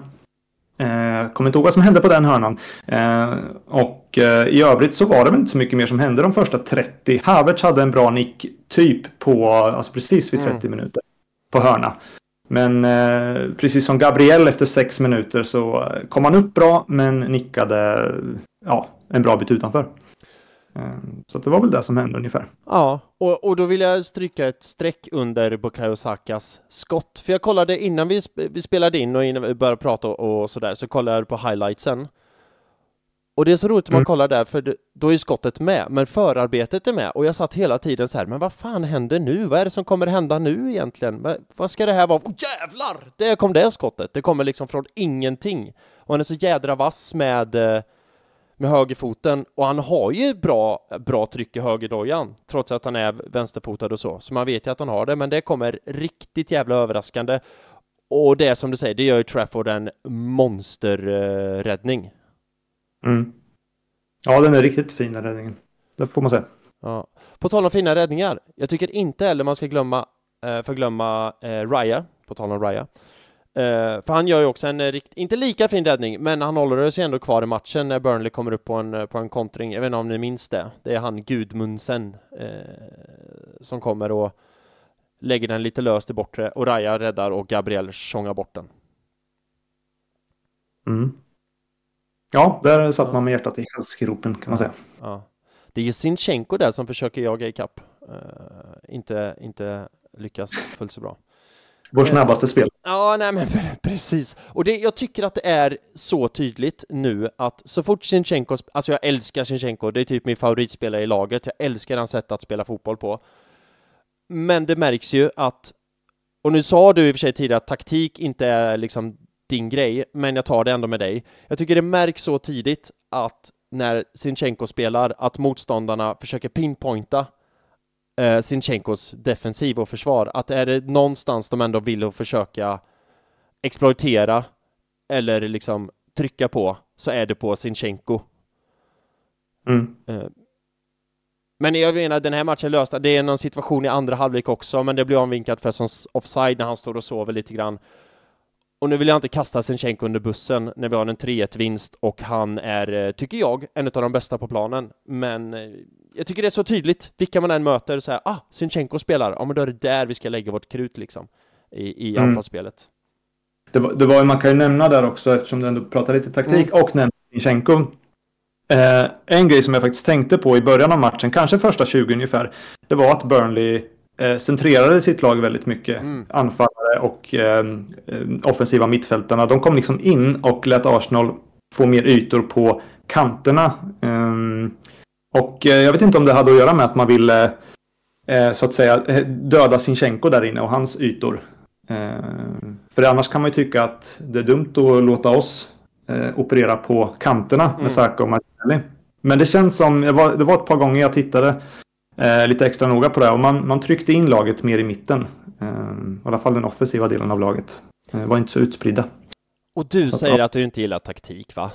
D: Eh, kommer inte ihåg vad som hände på den hörnan. Eh, och eh, i övrigt så var det väl inte så mycket mer som hände de första 30. Havertz hade en bra nick typ på, alltså precis vid 30 mm. minuter på hörna. Men eh, precis som Gabriel efter 6 minuter så kom han upp bra men nickade ja, en bra bit utanför. Ehm, så det var väl det som hände ungefär.
A: Ja, och, och då vill jag stryka ett streck under Bukayo Sakas skott. För jag kollade innan vi, vi spelade in och innan vi började prata och, sådär, så kollade jag på highlightsen. Och det är så roligt att man mm. kollar där, för då är skottet med, men förarbetet är med. Och jag satt hela tiden så här, men vad fan händer nu? Vad är det som kommer hända nu egentligen? Vad ska det här vara? Oh, jävlar! Där kom det skottet! Det kommer liksom från ingenting. Och han är så jädra vass med eh, med högerfoten och han har ju bra, bra tryck i högerdojan trots att han är vänsterfotad och så, så man vet ju att han har det, men det kommer riktigt jävla överraskande. Och det som du säger, det gör ju Trafford en monsterräddning.
D: Mm. Ja, den är riktigt fin den räddningen. Det får man säga.
A: Ja. På tal om fina räddningar, jag tycker inte heller man ska glömma, eh, förglömma eh, Raya, på tal om Raya. Uh, för han gör ju också en uh, rikt, inte lika fin räddning, men han håller sig ändå kvar i matchen när Burnley kommer upp på en, uh, på en kontring. Jag vet inte om ni minns det? Det är han Gudmundsen som kommer och lägger den lite löst i bortre och Raja räddar och Gabriel tjongar bort den.
D: Mm. Ja, där satt man med hjärtat i halsgropen kan man säga.
A: Ja. Det är Sinchenko där som försöker jaga ikapp. inte, inte lyckas fullt så bra.
D: Vår snabbaste spel.
A: Ja, nej men precis. Och det, jag tycker att det är så tydligt nu att så fort Sinchenko, alltså jag älskar Sinchenko, det är typ min favoritspelare i laget, jag älskar hans sätt att spela fotboll på. Men det märks ju att, och nu sa du i och för sig tidigare att taktik inte är liksom din grej, men jag tar det ändå med dig. Jag tycker det märks så tidigt att när Sinchenko spelar, att motståndarna försöker pinpointa eh, Sinchenkos defensiv och försvar. Att är det någonstans de ändå vill försöka exploatera eller liksom trycka på så är det på Sinchenko.
D: Mm. Eh,
A: men jag menar, den här matchen lösta. Det är någon situation i andra halvlek också, men det blir omvinkat för som offside när han står och sover lite grann. Och nu vill jag inte kasta Sinchenko under bussen när vi har en 3-1 vinst och han är, eh, tycker jag, en av de bästa på planen. Men eh, jag tycker det är så tydligt, vilka man än möter, så här, ah, Sinchenko spelar, ja men då är det där vi ska lägga vårt krut liksom, i, i mm. anfallsspelet.
D: Det var, det var, man kan ju nämna där också, eftersom du ändå pratar lite taktik mm. och nämner Sinchenko. Eh, en grej som jag faktiskt tänkte på i början av matchen, kanske första 20 ungefär, det var att Burnley centrerade sitt lag väldigt mycket. Mm. Anfallare och eh, eh, offensiva mittfältarna. De kom liksom in och lät Arsenal få mer ytor på kanterna. Um, och eh, jag vet inte om det hade att göra med att man ville eh, så att säga eh, döda Sinchenko där inne och hans ytor. För annars kan man ju tycka att det är dumt att låta oss operera på kanterna med mm. Saka och Martinelli. Men det känns som, det var, det var ett par gånger jag tittade lite extra noga på det och man, man tryckte in laget mer i mitten. I alla fall den offensiva delen av laget. var inte så utspridda.
A: Och du säger att du inte gillar taktik va?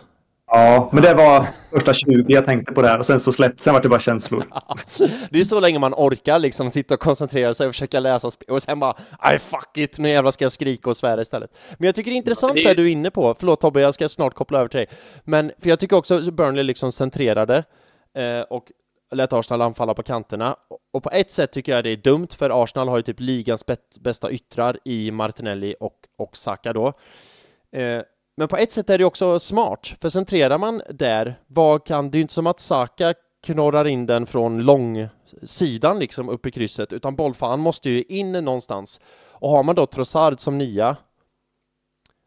D: Ja, men det var första 20 jag tänkte på det här och sen så släppte, sen var det bara känslor.
A: det är så länge man orkar liksom sitta och koncentrera sig och försöka läsa och sen bara aj fuck it, nu jävlar ska jag skrika och svära istället. Men jag tycker det är intressant det du är inne på, förlåt Tobbe, jag ska snart koppla över till dig. Men för jag tycker också att Burnley liksom centrerade eh, och lät Arsenal anfalla på kanterna. Och på ett sätt tycker jag det är dumt, för Arsenal har ju typ ligans bästa yttrar i Martinelli och, och Saka då. Eh, men på ett sätt är det också smart, för centrerar man där, vad kan, det är ju inte som att Saka knorrar in den från långsidan liksom upp i krysset, utan bollfan måste ju in någonstans. Och har man då Trossard som nia,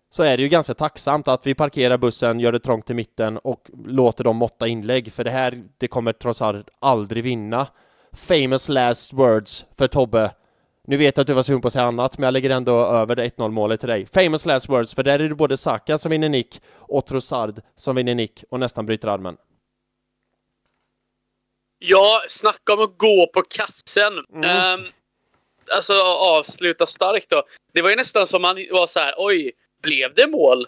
A: så är det ju ganska tacksamt att vi parkerar bussen, gör det trångt i mitten och låter dem måtta inlägg, för det här, det kommer Trossard aldrig vinna. Famous last words för Tobbe nu vet jag att du var sugen på att säga annat, men jag lägger ändå över det 1-0 målet till dig. Famous last words, för där är det både Saka som vinner nick och Trossard som vinner nick och nästan bryter armen.
B: Ja, snacka om att gå på kassen. Mm. Um, alltså avsluta starkt då. Det var ju nästan som man var så här, oj, blev det mål?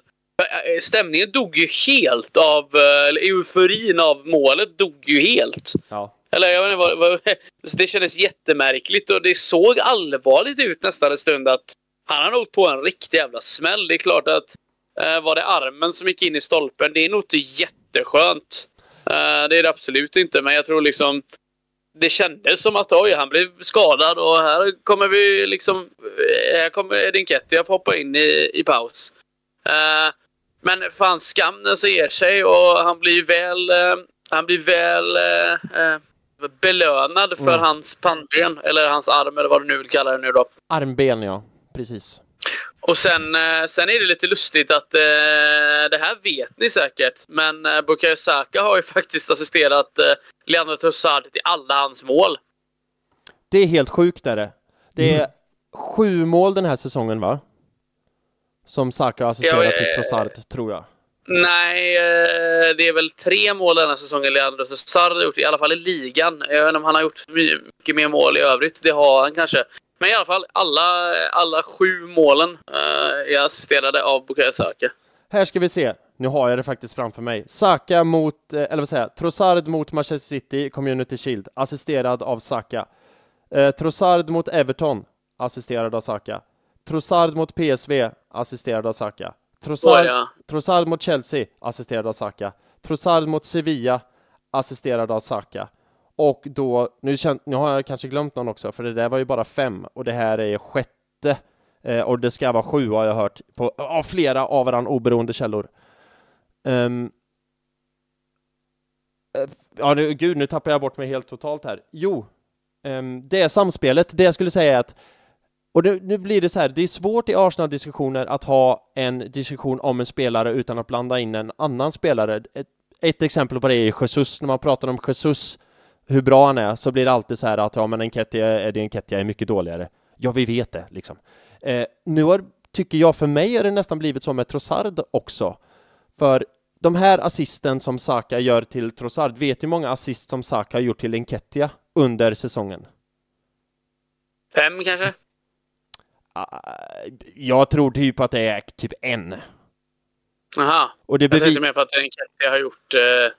B: Stämningen dog ju helt av, eh, eller euforin av målet dog ju helt.
A: Ja.
B: Eller jag vet inte vad, vad, Det kändes jättemärkligt och det såg allvarligt ut nästan en stund att han har nog på en riktig jävla smäll. Det är klart att eh, var det armen som gick in i stolpen, det är nog inte jätteskönt. Eh, det är det absolut inte, men jag tror liksom det kändes som att oj, han blev skadad och här kommer vi liksom... Här kommer Edin Ketty att hoppa in i, i paus. Uh, men fan, skammen så ger sig och han blir väl... Uh, han blir väl uh, belönad för mm. hans pannben, eller hans arm, eller vad du nu vill kalla det nu då.
A: Armben, ja. Precis.
B: Och sen, eh, sen är det lite lustigt att eh, det här vet ni säkert, men eh, Bukayo Saka har ju faktiskt assisterat eh, Leandro Trossard till alla hans mål.
A: Det är helt sjukt är det. Det är mm. sju mål den här säsongen va? Som Saka har assisterat ja, till Trossard, tror jag.
B: Nej, eh, det är väl tre mål denna säsongen Leandro Trossard har gjort, i alla fall i ligan. Jag vet inte om han har gjort mycket mer mål i övrigt. Det har han kanske. Men i alla fall, alla, alla sju målen uh, är assisterade av Bukayo Saka.
A: Här ska vi se. Nu har jag det faktiskt framför mig. Saka mot, eh, eller vad säger jag, Trossard mot Manchester City, Community Shield, assisterad av Saka. Eh, Trossard mot Everton, assisterad av Saka. Trossard mot PSV, assisterad av Saka. Trossard, oh, ja. Trossard mot Chelsea, assisterad av Saka. Trossard mot Sevilla, assisterad av Saka. Och då, nu, känt, nu har jag kanske glömt någon också, för det där var ju bara fem och det här är sjätte. Eh, och det ska vara sju har jag hört på, av flera av varandra oberoende källor. Um, ja, nu, gud, nu tappar jag bort mig helt totalt här. Jo, um, det är samspelet. Det jag skulle säga är att och det, nu blir det så här, det är svårt i Arsenal-diskussioner att ha en diskussion om en spelare utan att blanda in en annan spelare. Ett, ett exempel på det är Jesus, när man pratar om Jesus, hur bra han är, så blir det alltid så här att ja, men Enketia, Eddie Enketia är mycket dåligare. Ja, vi vet det, liksom. Eh, nu har, tycker jag, för mig är det nästan blivit så med Trossard också. För de här assisten som Saka gör till Trossard, vet hur många assist som Saka har gjort till Enketia under säsongen?
B: Fem kanske?
A: Jag tror typ att det är typ en.
B: Aha. Och det jag tänkte mer på att Enketia har gjort eh,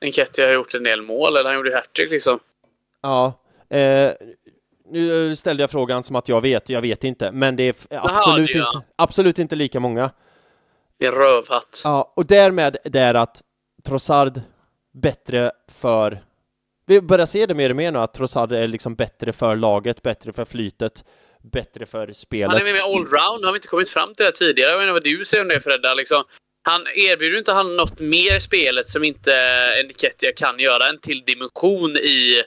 B: Enketia har gjort en del mål, eller han gjorde hattrick liksom.
A: Ja. Eh, nu ställde jag frågan som att jag vet, jag vet inte, men det är absolut, Aha, inte, absolut inte lika många.
B: Det är rövhatt.
A: Ja, och därmed det är att Trossard bättre för... Vi börjar se det mer och mer nu, att Trossard är liksom bättre för laget, bättre för flytet, bättre för spelet.
B: Han är mer allround, har vi inte kommit fram till det tidigare? Jag vet inte vad du säger om det Fredda, liksom. Han erbjuder inte han något mer i spelet som inte Enketia kan göra, en till dimension i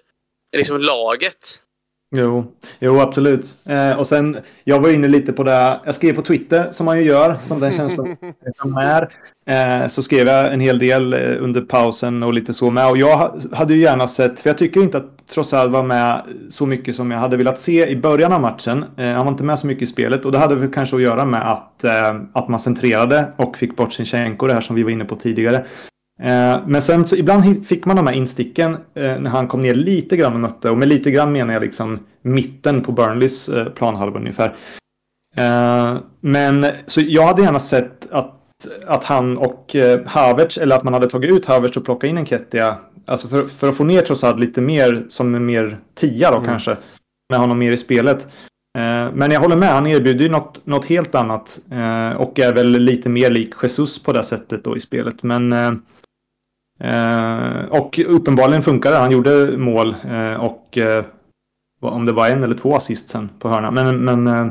B: liksom laget?
D: Jo, jo absolut. Eh, och sen, jag var inne lite på det, jag skrev på Twitter som man ju gör, som den känslan som är. Eh, så skrev jag en hel del eh, under pausen och lite så med. Och jag hade ju gärna sett, för jag tycker inte att Trossard var med så mycket som jag hade velat se i början av matchen. Eh, han var inte med så mycket i spelet och det hade väl kanske att göra med att, eh, att man centrerade och fick bort Sinchenko, det här som vi var inne på tidigare. Eh, men sen så ibland fick man de här insticken eh, när han kom ner lite grann och mötte. Och med lite grann menar jag liksom mitten på Burnleys eh, planhalva ungefär. Men så jag hade gärna sett att, att han och Havertz, eller att man hade tagit ut Havertz och plockat in en Kettia. Alltså för, för att få ner Trossard lite mer som en mer tia då mm. kanske. Med honom mer i spelet. Men jag håller med, han erbjuder ju något, något helt annat. Och är väl lite mer lik Jesus på det sättet då i spelet. Men och uppenbarligen funkade det. Han gjorde mål eh, och eh, om det var en eller två assist sen på hörna. Men, men eh,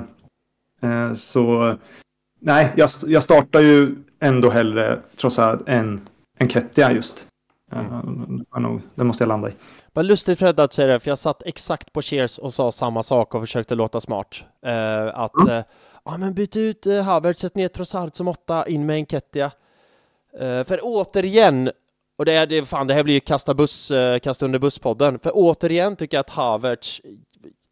D: eh, så nej, jag, jag startar ju ändå hellre trots allt än, Kettia just. Mm. Det måste jag landa i.
A: Vad lustigt Fred att säga det, för jag satt exakt på Cheers och sa samma sak och försökte låta smart. Uh, att, mm. uh, ja men byt ut uh, Havertz, sätt ner Trossard som åtta, in med Enketia. Uh, för återigen, och det, är, det, fan, det här blir ju kasta, buss, eh, kasta under busspodden, för återigen tycker jag att Havertz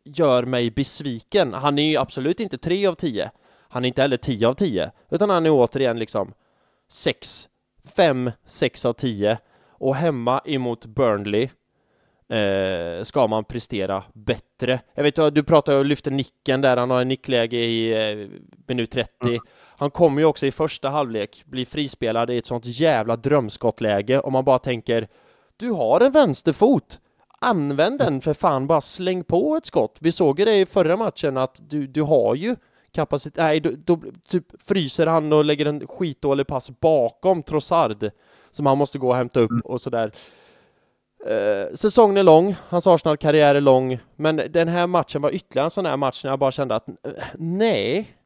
A: gör mig besviken. Han är ju absolut inte 3 av 10. Han är inte heller 10 av 10, utan han är återigen liksom 6, 5, 6 av 10. Och hemma emot Burnley eh, ska man prestera bättre. Jag vet du pratar och lyfter nicken där, han har en nickläge i eh, minut 30. Han kommer ju också i första halvlek bli frispelad i ett sånt jävla drömskottläge om man bara tänker du har en vänsterfot, använd den för fan, bara släng på ett skott. Vi såg ju det i förra matchen att du, du har ju kapacitet, nej då, då typ fryser han och lägger en skitdålig pass bakom Trossard som han måste gå och hämta upp och sådär. Eh, säsongen är lång, hans Arsenal-karriär är lång, men den här matchen var ytterligare en sån här match när jag bara kände att eh, nej,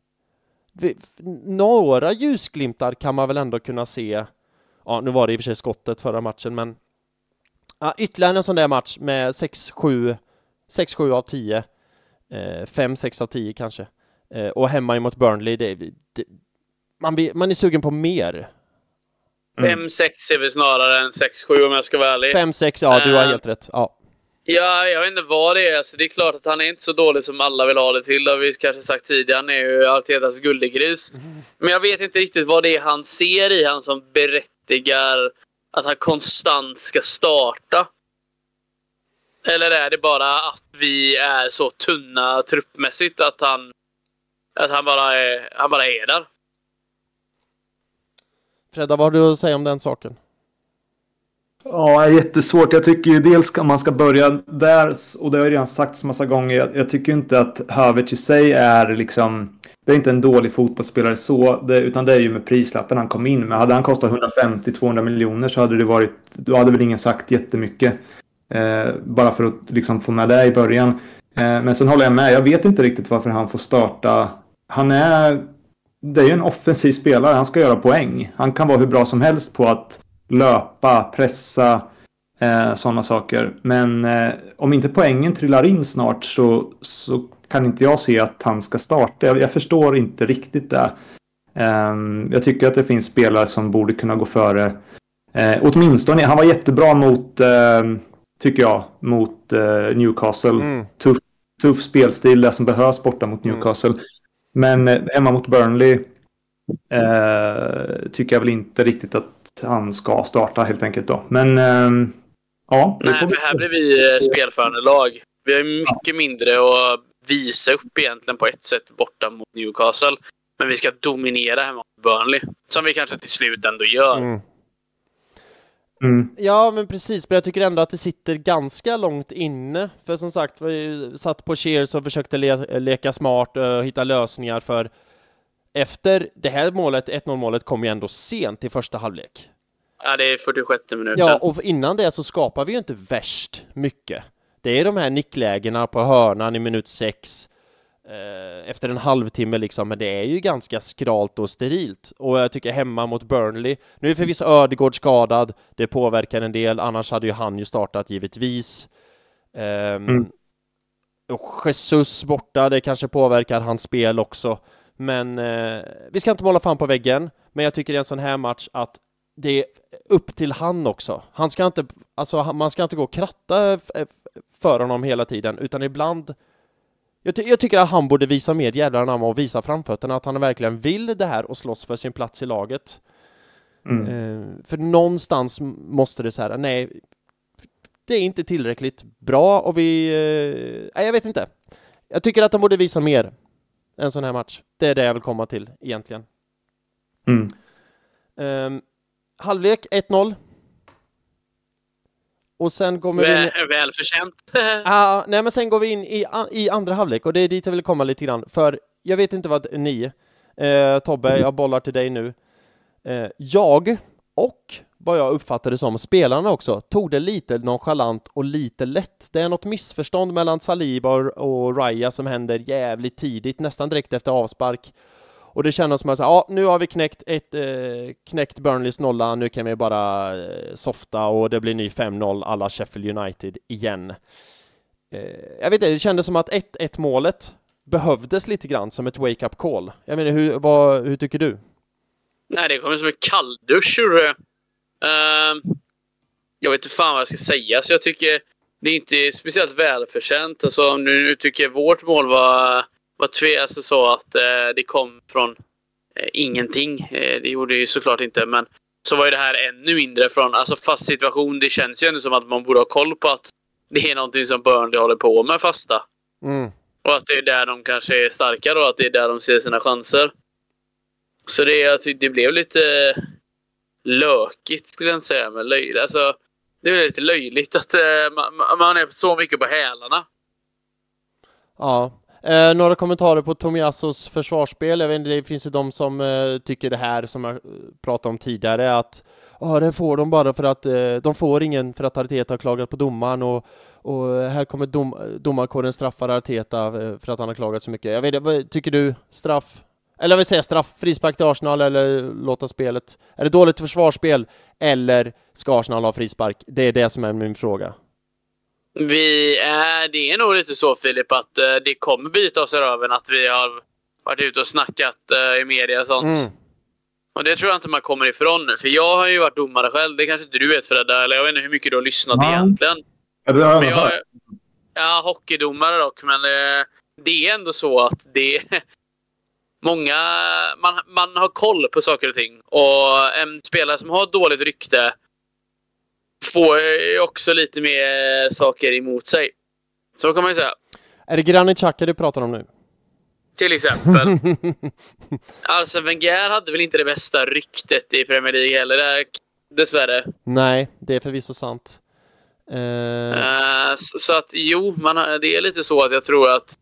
A: några ljusglimtar kan man väl ändå kunna se. Ja, nu var det i och för sig skottet förra matchen, men ja, ytterligare en sån där match med 6-7 6-7 av 10 5-6 eh, av 10 kanske eh, och hemma emot Burnley det, det, man, man är sugen på mer
B: 5-6 mm. är väl snarare än 6-7 om jag ska vara ärlig.
A: 5-6, ja du har uh, helt rätt. Ja.
B: Ja, jag vet inte vad det är. Alltså, det är klart att han är inte så dålig som alla vill ha det till. Det har vi kanske sagt tidigare. Han är ju Artetas gullegris. Men jag vet inte riktigt vad det är han ser i han som berättigar att han konstant ska starta. Eller är det bara att vi är så tunna truppmässigt att han, att han, bara, är, han bara är där?
A: Fredda, vad har du att säga om den saken?
D: Ja, jättesvårt. Jag tycker ju dels att man ska börja där och det har ju redan sagts massa gånger. Jag, jag tycker inte att Havertz i sig är liksom. Det är inte en dålig fotbollsspelare så, det, utan det är ju med prislappen han kom in med. Hade han kostat 150-200 miljoner så hade det varit. Då hade väl ingen sagt jättemycket. Eh, bara för att liksom få med det i början. Eh, men sen håller jag med. Jag vet inte riktigt varför han får starta. Han är. Det är ju en offensiv spelare. Han ska göra poäng. Han kan vara hur bra som helst på att löpa, pressa, eh, sådana saker. Men eh, om inte poängen trillar in snart så, så kan inte jag se att han ska starta. Jag, jag förstår inte riktigt det. Eh, jag tycker att det finns spelare som borde kunna gå före. Eh, åtminstone, han var jättebra mot, eh, tycker jag, mot eh, Newcastle. Mm. Tuff, tuff spelstil, det som behövs borta mot mm. Newcastle. Mm. Men eh, hemma mot Burnley eh, tycker jag väl inte riktigt att han ska starta helt enkelt då. Men äh, ja.
B: Nej, för här blir vi eh, spelförande lag. Vi har mycket ja. mindre att visa upp egentligen på ett sätt borta mot Newcastle. Men vi ska dominera hemma mot Burnley. Som vi kanske till slut ändå gör. Mm.
A: Mm. Ja, men precis. Men jag tycker ändå att det sitter ganska långt inne. För som sagt, vi satt på Cheers och försökte le leka smart och hitta lösningar för efter det här målet, 1-0 målet, kom ju ändå sent i första halvlek.
B: Ja, det är 46 minuten.
A: Ja, och innan det så skapar vi ju inte värst mycket. Det är de här nicklägena på hörnan i minut 6 eh, efter en halvtimme liksom, men det är ju ganska skralt och sterilt. Och jag tycker hemma mot Burnley, nu är förvisso Ödegård skadad, det påverkar en del, annars hade ju han ju startat givetvis. Um, mm. Och Jesus borta, det kanske påverkar hans spel också. Men eh, vi ska inte måla fan på väggen, men jag tycker i en sån här match att det är upp till han också. Han ska inte, alltså man ska inte gå och kratta för honom hela tiden, utan ibland jag, ty jag tycker att han borde visa mer jävlar anamma och visa framfötterna, att han verkligen vill det här och slåss för sin plats i laget. Mm. Eh, för någonstans måste det så här, nej, det är inte tillräckligt bra och vi, eh, nej jag vet inte. Jag tycker att de borde visa mer en sån här match. Det är det jag vill komma till egentligen. Mm. Um, halvlek 1-0. Och sen kommer vi in...
B: Välförtjänt.
A: ah, nej, men sen går vi in i, i andra halvlek och det är dit jag vill komma lite grann. För jag vet inte vad ni, eh, Tobbe, jag bollar till dig nu. Eh, jag och vad jag uppfattade som spelarna också, tog det lite nonchalant och lite lätt. Det är något missförstånd mellan Saliba och Raya som händer jävligt tidigt, nästan direkt efter avspark. Och det kändes som att ja, nu har vi knäckt, ett, eh, knäckt Burnleys nolla, nu kan vi bara eh, softa och det blir ny 5-0 alla Sheffield United igen. Eh, jag vet inte, det kändes som att 1-1 målet behövdes lite grann som ett wake-up call. Jag menar, hur, vad, hur tycker du?
B: Nej, det kommer som en kalldusch Uh, jag vet inte fan vad jag ska säga, så jag tycker det är inte speciellt välförtjänt. Alltså, nu, nu tycker jag vårt mål var, var tve, alltså så att uh, det kom från uh, ingenting. Eh, det gjorde det ju såklart inte, men så var ju det här ännu mindre från alltså fast situation. Det känns ju ändå som att man borde ha koll på att det är någonting som Burnley håller på med fasta. Mm. Och att det är där de kanske är starka då, att det är där de ser sina chanser. Så det, det blev lite lökigt skulle jag inte säga, men löj, Alltså, det är lite löjligt att eh, man, man, är så mycket på hälarna.
A: Ja. Eh, några kommentarer på Tomiassos försvarsspel. Jag vet inte, det finns ju de som eh, tycker det här som jag eh, pratade om tidigare att Ja, det får de bara för att eh, de får ingen för att Arteta har klagat på domaren och, och här kommer dom, domarkåren straffa Arteta eh, för att han har klagat så mycket. Jag vet vad tycker du? Straff? Eller vill säga straff, frispark till Arsenal eller låta spelet... Är det dåligt försvarsspel eller ska Arsenal ha frispark? Det är det som är min fråga.
B: Vi är, det är nog lite så Filip att uh, det kommer bita oss i röven att vi har varit ute och snackat uh, i media och sånt. Mm. Och det tror jag inte man kommer ifrån. För jag har ju varit domare själv. Det kanske inte du vet Fredda, eller jag vet inte hur mycket du har lyssnat ja. egentligen.
D: Ja, det har jag, jag
B: Ja, hockeydomare dock, men det, det är ändå så att det många, man, man har koll på saker och ting. Och en spelare som har dåligt rykte får också lite mer saker emot sig. Så kan man ju säga.
A: Är det Granit Xhaka du pratar om nu?
B: Till exempel. alltså Wenger hade väl inte det bästa ryktet i Premier League heller, dessvärre.
A: Nej, det är förvisso sant.
B: Uh... Uh, så, så, att jo, man, det är lite så att jag tror att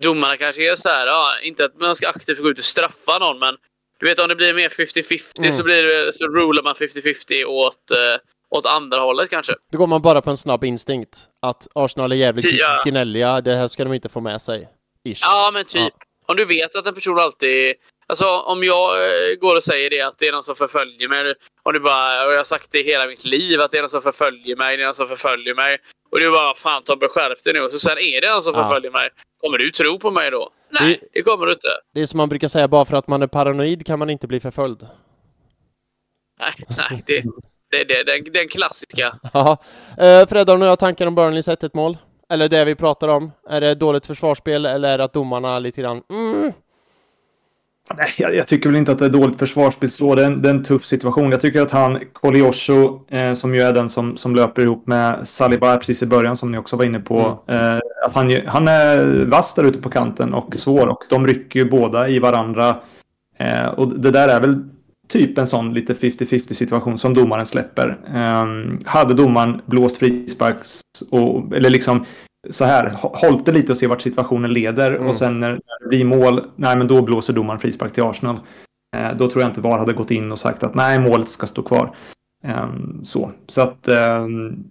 B: domarna kanske är så här, ja, inte att man ska aktivt gå ut och straffa någon, men du vet om det blir mer 50-50 mm. så, blir det, så rular man 50-50 åt, uh, åt andra hållet kanske.
A: Då går man bara på en snabb instinkt. Att Arsenal är jävligt ja. gnälliga, det här ska de inte få med sig.
B: Ish. Ja, men typ. Ja. Om du vet att en person alltid... Alltså om jag eh, går och säger det att det är någon som förföljer mig. Om du bara, och jag har sagt det hela mitt liv att det är någon som förföljer mig, det är någon som förföljer mig. Och du bara, fan Tobbe skärp dig nu. Och så sen är det någon som ja. förföljer mig. Kommer du tro på mig då? Nej, det, det kommer du inte.
A: Det är som man brukar säga, bara för att man är paranoid kan man inte bli förföljd.
B: Nej, nej, det, det, det, det, den klassiska.
A: Ja. Uh, Fred, har du några tankar om Burnleys 1-1 mål? Eller det vi pratar om? Är det dåligt försvarsspel eller är det att domarna lite grann mm.
D: Nej, jag, jag, tycker väl inte att det är dåligt försvarsspel så. Det är en, det är en tuff situation. Jag tycker att han, Koliosho, eh, som ju är den som, som löper ihop med Saliba precis i början, som ni också var inne på, mm. eh, att han, han är vass där ute på kanten och svår och de rycker ju båda i varandra. Eh, och det där är väl typ en sån lite 50-50 situation som domaren släpper. Um, hade domaren blåst frisparks och, eller liksom så här, hållit det lite och se vart situationen leder mm. och sen när det blir mål, nej men då blåser domaren frispark till Arsenal. Uh, då tror jag inte VAR hade gått in och sagt att nej, målet ska stå kvar. Um, så, så att um,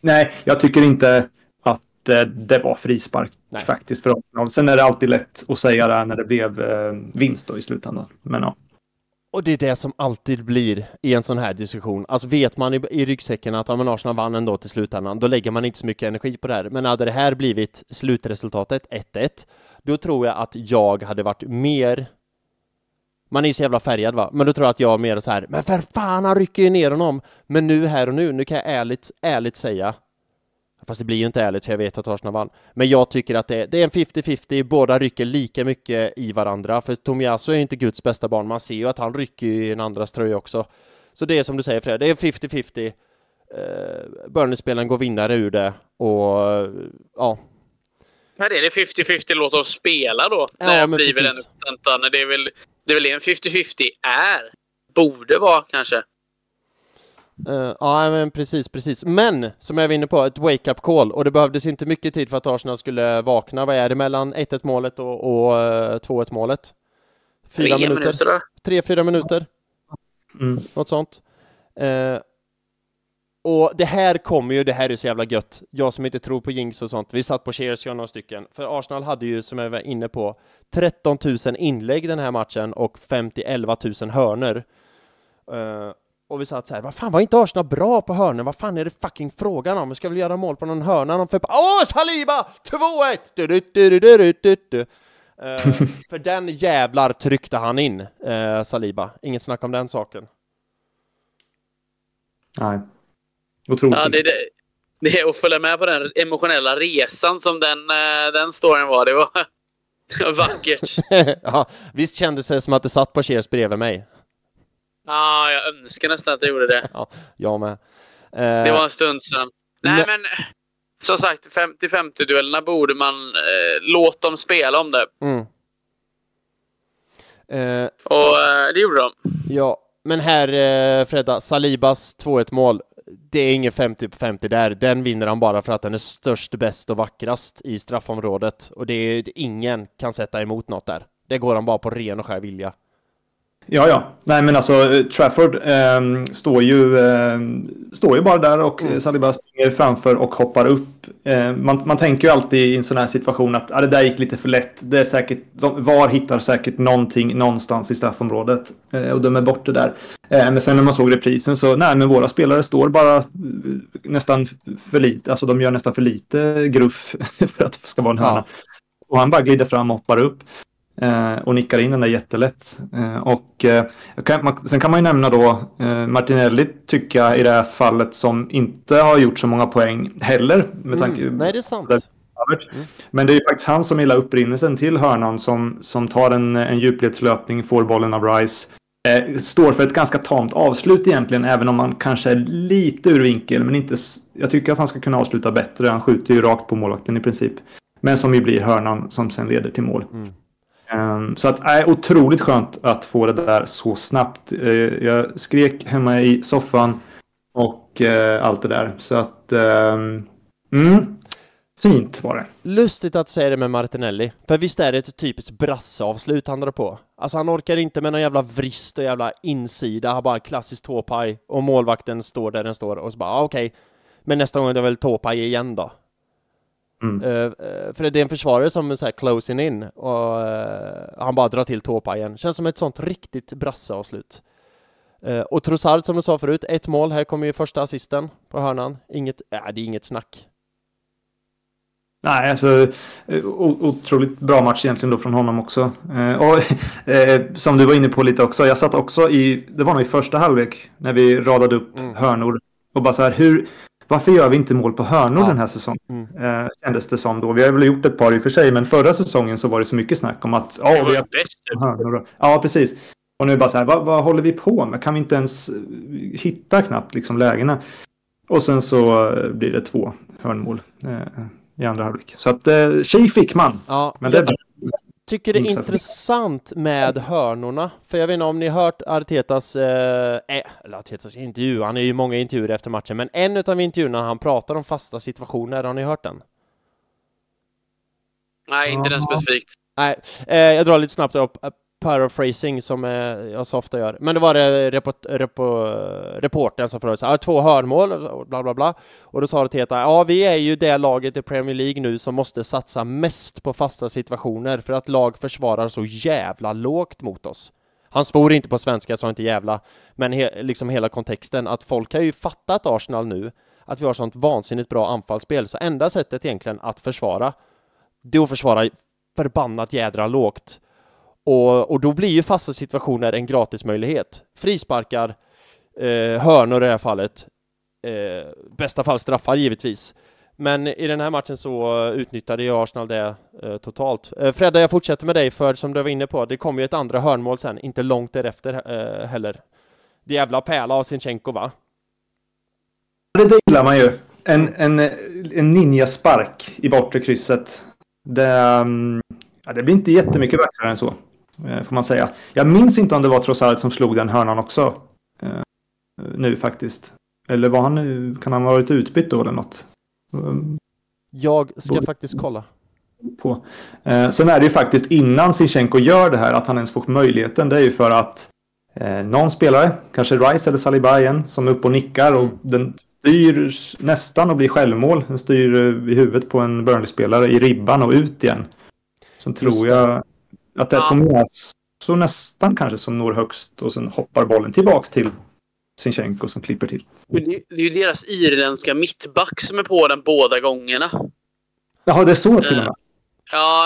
D: nej, jag tycker inte att uh, det var frispark nej. faktiskt för Arsenal. Sen är det alltid lätt att säga det när det blev uh, vinst då i slutändan. Men ja.
A: Och det är det som alltid blir i en sån här diskussion. Alltså vet man i, i ryggsäcken att ja, Arsenal vann ändå till slutändan, då lägger man inte så mycket energi på det här. Men hade det här blivit slutresultatet 1-1, då tror jag att jag hade varit mer man är ju så jävla färgad va, men då tror jag att jag är mer så här, men för fan han rycker ju ner honom! Men nu här och nu, nu kan jag ärligt, ärligt säga Fast det blir ju inte ärligt för jag vet att Arsenal vann. Men jag tycker att det, det är en 50-50, båda rycker lika mycket i varandra. För Tomiasso är ju inte Guds bästa barn, man ser ju att han rycker i en andras tröja också. Så det är som du säger Fred, det är 50-50. Eh, Burnley-spelaren går vinnare ur det och ja.
B: Men är det 50-50, låt oss spela då. Ja, det blir väl en, det är väl det är väl en 50-50 är. Borde vara kanske.
A: Uh, ja, men precis, precis. Men, som jag var inne på, ett wake-up call och det behövdes inte mycket tid för att Arsenal skulle vakna. Vad är det mellan 1-1 målet och, och uh, eh, 2-1 målet? Fyra Tre minuter? minuter Tre, fyra minuter. Mm. Något sånt. Uh, och det här kommer ju, det här är så jävla gött. Jag som inte tror på jinx och sånt. Vi satt på Cheers, jag några stycken. För Arsenal hade ju, som jag var inne på, 13 000 inlägg den här matchen och 50-11 000 hörner. Uh, och vi satt så här, vad fan var inte Arsenal bra på hörnor? Vad fan är det fucking frågan om? Vi ska väl göra mål på någon hörna? Någon för... Åh, Saliba! 2-1! Uh, för den jävlar tryckte han in, uh, Saliba. Inget snack om den saken.
D: Nej. Otroligt.
B: Ja, det, det, det är att följa med på den emotionella resan som den, uh, den storyn var. Det var, det var vackert.
A: ja, visst kändes det som att du satt på Cheers bredvid mig?
B: Ja, jag önskar nästan att jag gjorde det.
A: ja, jag med.
B: Eh, det var en stund sedan. Nej, men som sagt, 50-50 duellerna borde man eh, låta dem spela om det. Mm. Eh, och eh, det gjorde de.
A: Ja, men här eh, Fredda, Salibas 2-1 mål. Det är ingen 50 50 där. Den vinner han bara för att den är störst, bäst och vackrast i straffområdet. Och det är ingen kan sätta emot något där. Det går han bara på ren och skär vilja.
D: Ja, ja. Nej, men alltså Trafford eh, står, ju, eh, står ju bara där och mm. Saliba springer framför och hoppar upp. Eh, man, man tänker ju alltid i en sån här situation att ah, det där gick lite för lätt. Det är säkert, de, VAR hittar säkert någonting någonstans i straffområdet eh, och de är borta där. Eh, men sen när man såg reprisen så, nej, men våra spelare står bara eh, nästan för lite, alltså de gör nästan för lite gruff för att det ska vara en hörna. Ja. Och han bara glider fram och hoppar upp. Eh, och nickar in den där jättelätt. Eh, och eh, sen kan man ju nämna då Martinelli tycker jag i det här fallet som inte har gjort så många poäng heller. Med
A: mm. tanke, Nej, det är sant.
D: Mm. Men det är ju faktiskt han som gillar upprinnelsen till hörnan som, som tar en, en djupledslöpning, får bollen av Rice. Eh, står för ett ganska tamt avslut egentligen, även om man kanske är lite ur vinkel. Men inte, jag tycker att han ska kunna avsluta bättre. Han skjuter ju rakt på målvakten i princip. Men som ju blir hörnan som sen leder till mål. Mm. Ehm, så att, är äh, otroligt skönt att få det där så snabbt. Eh, jag skrek hemma i soffan och eh, allt det där. Så att, ehm, mm, fint var det.
A: Lustigt att säga det med Martinelli, för visst är det ett typiskt brasseavslut han drar på? Alltså han orkar inte med någon jävla vrist och jävla insida, han bara klassiskt tåpaj och målvakten står där den står och så bara ah, okej, okay. men nästa gång är det väl tåpaj igen då. Mm. Uh, för det är en försvarare som är så här closing in och uh, han bara drar till tåpajen. Känns som ett sånt riktigt brasseavslut. Uh, och Trossard som du sa förut, ett mål. Här kommer ju första assisten på hörnan. Inget, äh, det är inget snack.
D: Nej, alltså otroligt bra match egentligen då från honom också. och som du var inne på lite också, jag satt också i, det var nog i första halvlek när vi radade upp mm. hörnor och bara så här, hur, varför gör vi inte mål på hörnor ja. den här säsongen? Mm. Eh, kändes det som då. Vi har väl gjort ett par i och för sig, men förra säsongen så var det så mycket snack om att...
B: Ja, vi har
D: hörnor. Ja, precis. Och nu bara så här, vad, vad, håller vi på med? Kan vi inte ens hitta knappt liksom lägena? Och sen så blir det två hörnmål eh, i andra halvlek. Så att eh, tjej fick man.
A: Ja, men det, tycker det är intressant med hörnorna, för jag vet inte om ni har hört Artetas, eh, eh, eller Artetas intervju, han är ju många intervjuer efter matchen, men en av intervjuerna han pratar om fasta situationer, har ni hört den?
B: Nej, inte den specifikt.
A: Nej, eh, jag drar lite snabbt upp paraphrasing som eh, jag så ofta gör. Men det var det report, repo, reportern som frågade ah, två hörnmål, bla bla bla. Och då sa det Teta, ja vi är ju det laget i Premier League nu som måste satsa mest på fasta situationer för att lag försvarar så jävla lågt mot oss. Han svor inte på svenska, sa inte jävla, men he, liksom hela kontexten att folk har ju fattat Arsenal nu, att vi har sånt vansinnigt bra anfallsspel, så enda sättet egentligen att försvara, det är att försvara förbannat jädra lågt. Och, och då blir ju fasta situationer en gratismöjlighet. Frisparkar, eh, hörnor i det här fallet, eh, bästa fall straffar givetvis. Men i den här matchen så utnyttjade ju Arsenal det eh, totalt. Eh, Fredda, jag fortsätter med dig, för som du var inne på, det kom ju ett andra hörnmål sen, inte långt därefter eh, heller. Det jävla pärla av Sinchenko, va?
D: Det gillar man ju. En, en, en ninjaspark i bortre krysset. Det, mm, ja, det blir inte jättemycket vackrare än så. Eh, får man säga. Jag minns inte om det var Trossard som slog den hörnan också. Eh, nu faktiskt. Eller var han nu, kan han ha varit utbytt då eller något?
A: Jag ska Både. faktiskt kolla.
D: På. Eh, sen är det ju faktiskt innan Zichenko gör det här att han ens får möjligheten. Det är ju för att någon spelare, kanske Rice eller Saliba igen, som är uppe och nickar och mm. den styr nästan och blir självmål. Den styr i huvudet på en Burnley-spelare i ribban och ut igen. Sen tror jag att det är. Tomias så nästan kanske som når högst och sen hoppar bollen tillbaks till Sinchenko som klipper till.
B: Det, det är ju deras irländska mittback som är på den båda gångerna.
D: Jaha, det är så till och med? Eh,
B: ja,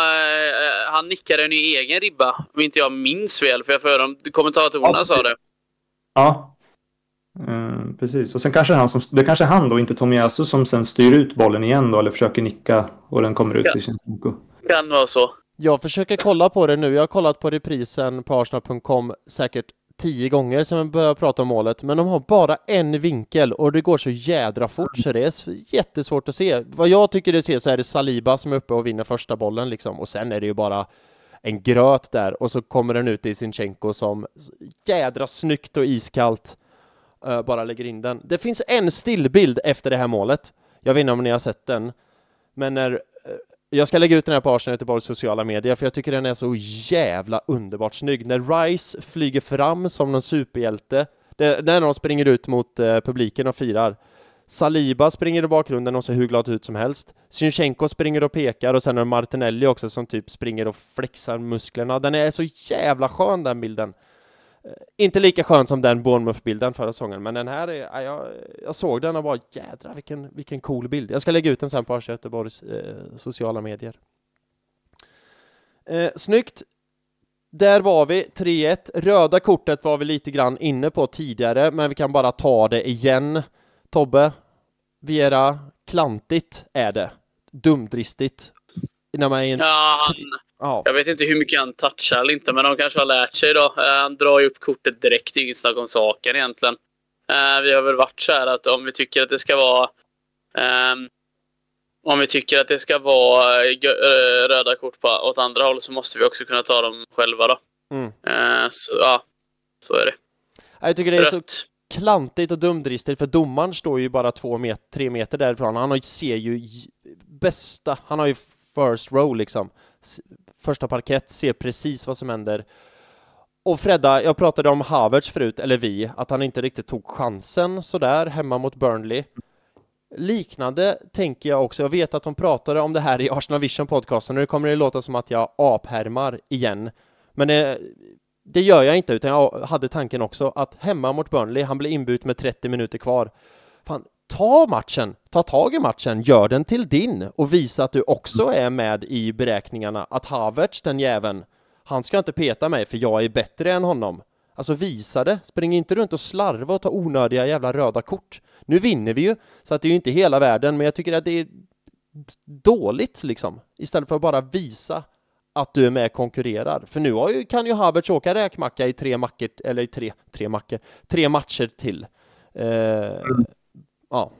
B: uh, han nickade den i egen ribba. Om inte jag minns fel, för jag för dem, kommentatorerna ja, sa det.
D: Ja, uh, precis. Och sen kanske han som, det kanske är han då, inte Tomiasu, som sen styr ut bollen igen då, eller försöker nicka och den kommer ut ja. till Sinchenko.
B: Kan vara så.
A: Jag försöker kolla på det nu. Jag har kollat på reprisen på Arsenal.com säkert tio gånger sedan vi började prata om målet, men de har bara en vinkel och det går så jädra fort så det är jättesvårt att se. Vad jag tycker det ser så är det Saliba som är uppe och vinner första bollen liksom och sen är det ju bara en gröt där och så kommer den ut i Sinchenko som jädra snyggt och iskallt uh, bara lägger in den. Det finns en stillbild efter det här målet. Jag vet inte om ni har sett den, men när jag ska lägga ut den här på Arsenal Göteborgs sociala medier, för jag tycker den är så jävla underbart snygg. När Rice flyger fram som någon superhjälte, det, är när de springer ut mot eh, publiken och firar. Saliba springer i bakgrunden och ser hur glad ut som helst. Sinchenko springer och pekar och sen är det Martinelli också som typ springer och flexar musklerna. Den är så jävla skön den bilden. Eh, inte lika skön som den Bournemouth-bilden förra säsongen, men den här är, jag, jag såg den och bara jädrar vilken, vilken cool bild. Jag ska lägga ut den sen på Göteborgs eh, sociala medier. Eh, snyggt! där var vi, 3-1. Röda kortet var vi lite grann inne på tidigare, men vi kan bara ta det igen. Tobbe, Vera, klantigt är det. Dumdristigt.
B: När man är en... ja, han... ja, jag vet inte hur mycket han touchar eller inte, men de kanske har lärt sig då. Eh, han drar ju upp kortet direkt, inget snack om saken egentligen. Eh, vi har väl varit så här att om vi tycker att det ska vara um, om vi tycker att det ska vara eh, röda kort på, åt andra håll så måste vi också kunna ta dem själva då. Mm. Så ja, så är det.
A: Jag tycker det är Rött. så klantigt och dumdristigt för domaren står ju bara två met tre meter därifrån. Han ser ju bästa, han har ju first row liksom. Första parkett, ser precis vad som händer. Och Fredda, jag pratade om Havertz förut, eller vi, att han inte riktigt tog chansen sådär hemma mot Burnley. Liknande tänker jag också. Jag vet att de pratade om det här i Arsenal Vision podcasten och nu kommer det låta som att jag aphärmar igen. Men det, det gör jag inte, utan jag hade tanken också att hemma mot Burnley, han blir inbytt med 30 minuter kvar. Fan, ta matchen, ta tag i matchen, gör den till din och visa att du också är med i beräkningarna. Att Havertz, den jäveln, han ska inte peta mig för jag är bättre än honom. Alltså visa det, spring inte runt och slarva och ta onödiga jävla röda kort. Nu vinner vi ju, så att det är ju inte hela världen, men jag tycker att det är dåligt liksom. Istället för att bara visa att du är med och konkurrerar. För nu ju, kan ju Havertz åka räkmacka i tre mackor, eller i tre, tre mackor, tre matcher till. Eh, mm. Ja.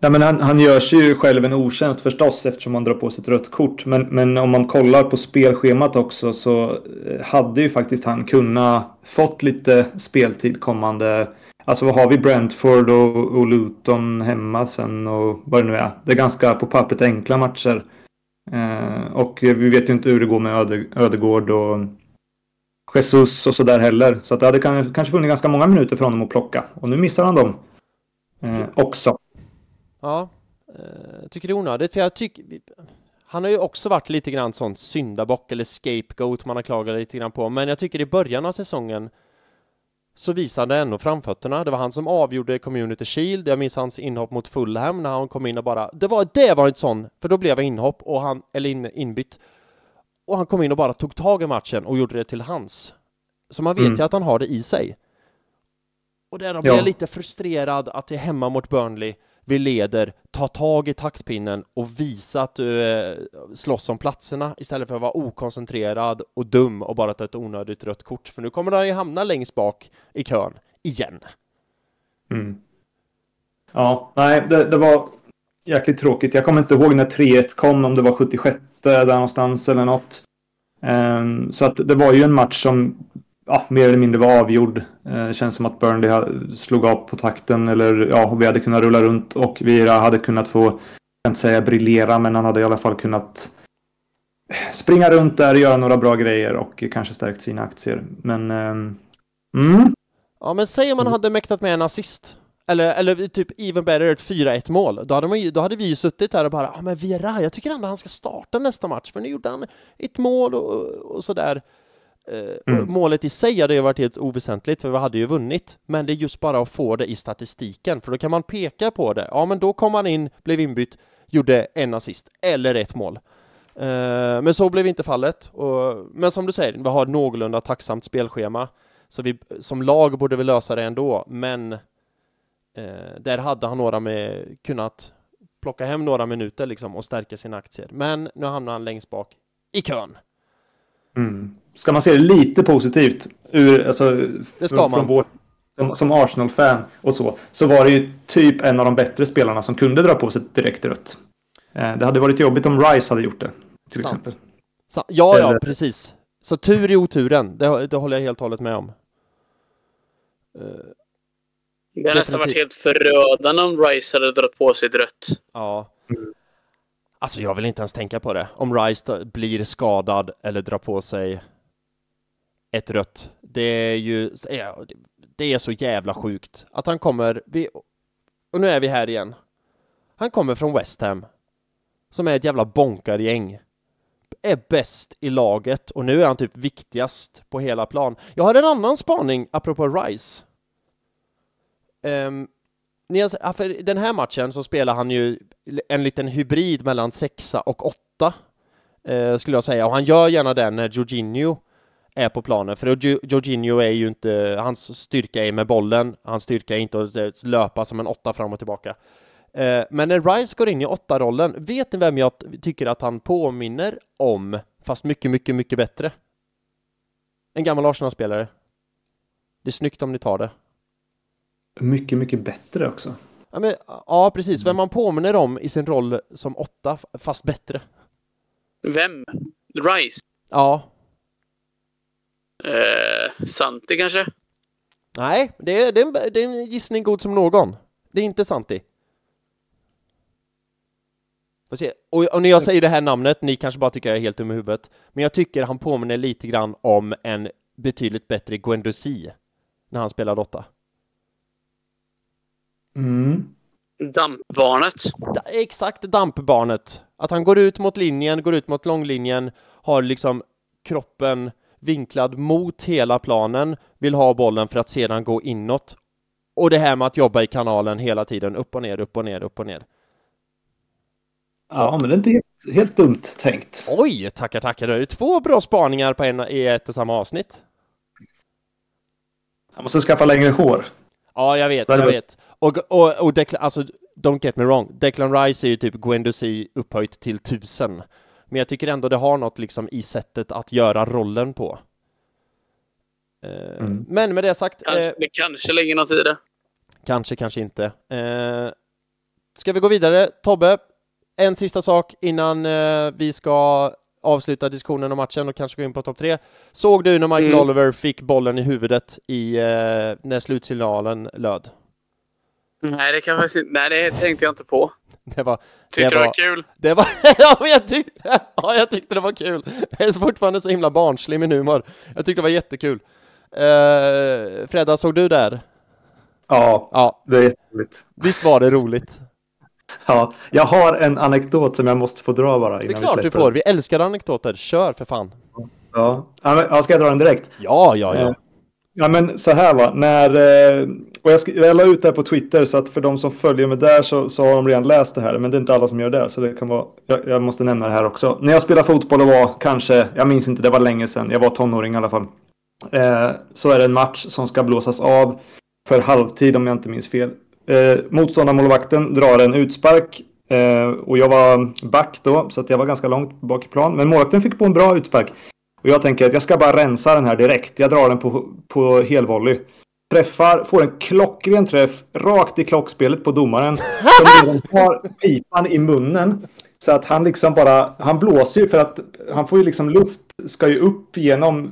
D: Nej, men han, han gör sig ju själv en otjänst förstås eftersom han drar på sig ett rött kort. Men, men om man kollar på spelschemat också så eh, hade ju faktiskt han kunnat fått lite speltid kommande Alltså vad har vi? Brentford och, och Luton hemma sen och vad det nu är. Det är ganska på pappret enkla matcher. Eh, och vi vet ju inte hur det går med Öde, Ödegård och Jesus och sådär heller. Så att det hade kanske funnits ganska många minuter för honom att plocka. Och nu missar han dem eh, också.
A: Ja, eh, jag tycker det är onödigt. För jag tycker... Han har ju också varit lite grann sån syndabock eller scapegoat man har klagat lite grann på. Men jag tycker i början av säsongen så visade han ändå framfötterna. Det var han som avgjorde Community Shield. Jag minns hans inhopp mot Fulham när han kom in och bara... Det var, det var inte sån, för då blev jag inhopp och han, eller in, inbytt. Och han kom in och bara tog tag i matchen och gjorde det till hans. Så man vet mm. ju att han har det i sig. Och där ja. jag lite frustrerad att det är hemma mot Burnley vi leder, ta tag i taktpinnen och visa att du eh, slåss om platserna istället för att vara okoncentrerad och dum och bara ta ett onödigt rött kort. För nu kommer han ju hamna längst bak i kön igen.
D: Mm. Ja, nej, det, det, var jäkligt tråkigt. Jag kommer inte ihåg när 3-1 kom, om det var 76 där någonstans eller något. Um, så att det var ju en match som ja, mer eller mindre var avgjord. Eh, känns som att Burnley slog av på takten eller ja, vi hade kunnat rulla runt och Vira hade kunnat få, jag kan inte säga briljera, men han hade i alla fall kunnat springa runt där, göra några bra grejer och kanske stärkt sina aktier. Men... Eh, mm.
A: Ja, men säg om man hade mäktat med en assist. Eller, eller typ even better, ett 4-1 mål. Då hade, man ju, då hade vi ju suttit här och bara, ja ah, men Vera, jag tycker ändå han ska starta nästa match, för nu gjorde han ett mål och, och sådär. Eh, mm. Målet i sig hade ju varit helt oväsentligt för vi hade ju vunnit. Men det är just bara att få det i statistiken för då kan man peka på det. Ja, men då kom han in, blev inbytt, gjorde en assist eller ett mål. Eh, men så blev inte fallet. men som du säger, vi har ett någorlunda tacksamt spelschema. Så vi som lag borde vi lösa det ändå, men eh, där hade han några med kunnat plocka hem några minuter liksom och stärka sina aktier. Men nu hamnar han längst bak i kön.
D: Mm. Ska man se det lite positivt ur, alltså, det ska från, man. Vår, som, som Arsenal-fan och så, så var det ju typ en av de bättre spelarna som kunde dra på sig direkt rött. Eh, det hade varit jobbigt om Rice hade gjort det, till Sant. exempel.
A: Sant. Ja, ja, precis. Så tur i oturen, det, det håller jag helt och hållet med om.
B: Uh, det hade nästan varit helt förödande om Rice hade dragit på sig ett rött.
A: Ja. Alltså jag vill inte ens tänka på det. Om Rice blir skadad eller drar på sig ett rött. Det är ju, det är så jävla sjukt att han kommer, vi, och nu är vi här igen. Han kommer från West Ham, som är ett jävla bonkargäng. Är bäst i laget och nu är han typ viktigast på hela plan. Jag har en annan spaning apropå Rice. Um, för den här matchen så spelar han ju en liten hybrid mellan sexa och åtta, eh, skulle jag säga. Och han gör gärna det när Jorginho är på planen. För Jorginho är ju inte, hans styrka är med bollen, hans styrka är inte att eh, löpa som en åtta fram och tillbaka. Eh, men när Rice går in i åtta-rollen, vet ni vem jag tycker att han påminner om, fast mycket, mycket, mycket bättre? En gammal Arsenal-spelare. Det är snyggt om ni tar det.
D: Mycket, mycket bättre också.
A: Ja, men, ja precis. Vem man påminner om i sin roll som åtta, fast bättre.
B: Vem? Rice?
A: Ja.
B: Eh, Santi kanske?
A: Nej, det är, det, är en, det är en gissning god som någon. Det är inte Santi. Och, och när jag säger det här namnet, ni kanske bara tycker jag är helt dum i huvudet, men jag tycker han påminner lite grann om en betydligt bättre Guendouzi när han spelade åtta.
D: Mm.
B: Dampbarnet.
A: Da, exakt, dampbarnet. Att han går ut mot linjen, går ut mot långlinjen, har liksom kroppen vinklad mot hela planen, vill ha bollen för att sedan gå inåt. Och det här med att jobba i kanalen hela tiden, upp och ner, upp och ner, upp och ner.
D: Ja, men det är inte helt, helt dumt tänkt.
A: Oj, tackar, tackar. Det är två bra spaningar på en, i ett och samma avsnitt.
D: Jag måste skaffa längre hår.
A: Ja, jag vet, jag vet. Och, och, och Declan, alltså, don't get me wrong, Declan Rice är ju typ Guendouzi upphöjt till tusen. Men jag tycker ändå det har något liksom i sättet att göra rollen på. Eh, mm. Men med det sagt.
B: Kanske, eh, det kanske ligger något i det.
A: Kanske, kanske inte. Eh, ska vi gå vidare? Tobbe, en sista sak innan eh, vi ska avsluta diskussionen om matchen och kanske gå in på topp tre. Såg du när Michael mm. Oliver fick bollen i huvudet i, eh, när slutsignalen löd?
B: Nej, det kan jag Nej, det tänkte jag inte på.
A: Det var,
B: tyckte det, det var, var kul?
A: Det var, ja, jag tyckte, ja, jag tyckte det var kul. Jag är fortfarande så himla barnslig i min humor. Jag tyckte det var jättekul. Uh, Fredda, såg du där?
D: Ja, ja, det är jätteroligt.
A: Visst var det roligt?
D: Ja, jag har en anekdot som jag måste få dra bara.
A: Innan det är klart du får. Vi älskar anekdoter. Kör för fan.
D: Ja, ja ska jag dra den direkt?
A: Ja, ja, ja.
D: Eh, ja, men så här va. När, eh, och jag, jag la ut det här på Twitter så att för de som följer mig där så, så har de redan läst det här. Men det är inte alla som gör det. Så det kan vara, jag, jag måste nämna det här också. När jag spelade fotboll och var kanske, jag minns inte, det var länge sedan. Jag var tonåring i alla fall. Eh, så är det en match som ska blåsas av för halvtid om jag inte minns fel. Eh, motståndarmålvakten drar en utspark eh, och jag var back då så att jag var ganska långt bak i plan. Men målvakten fick på en bra utspark. Och jag tänker att jag ska bara rensa den här direkt. Jag drar den på, på helvolley. Träffar, får en klockren träff rakt i klockspelet på domaren. Som har pipan i munnen. Så att han liksom bara, han blåser ju för att han får ju liksom luft, ska ju upp genom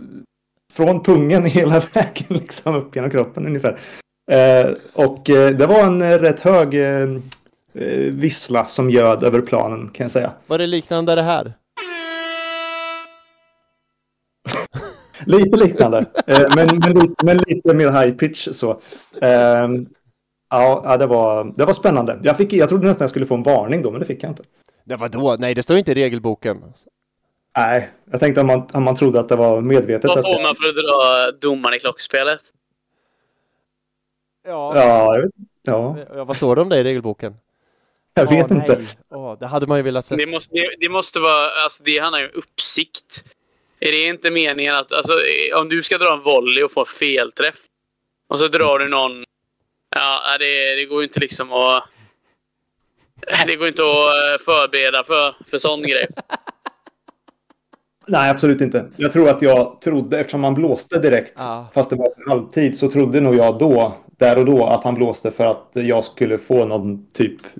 D: från pungen hela vägen liksom upp genom kroppen ungefär. Eh, och eh, det var en eh, rätt hög eh, vissla som göd över planen kan jag säga.
A: Var det liknande det här?
D: lite liknande, men, men, lite, men, lite mer high pitch så. Ehm, ja, det var, det var spännande. Jag, fick, jag trodde nästan jag skulle få en varning då, men det fick jag inte.
A: Det var då? Nej, det står inte i regelboken.
D: Nej, jag tänkte om man, om man trodde att det var medvetet.
B: Vad får man för att dra domaren i klockspelet?
A: Ja.
D: Ja, ja.
A: ja. Vad står det om det i regelboken?
D: Jag vet oh, inte.
A: Oh, det hade man ju velat se.
B: Det måste, det, det, måste vara, alltså det handlar ju om uppsikt. Är det inte meningen att, alltså om du ska dra en volley och få en felträff och så drar du någon, ja det, det går ju inte liksom att, det går inte att eh, förbereda för, för sån grej.
D: Nej, absolut inte. Jag tror att jag trodde, eftersom man blåste direkt, ja. fast det var halvtid, så trodde nog jag då, där och då, att han blåste för att jag skulle få någon typ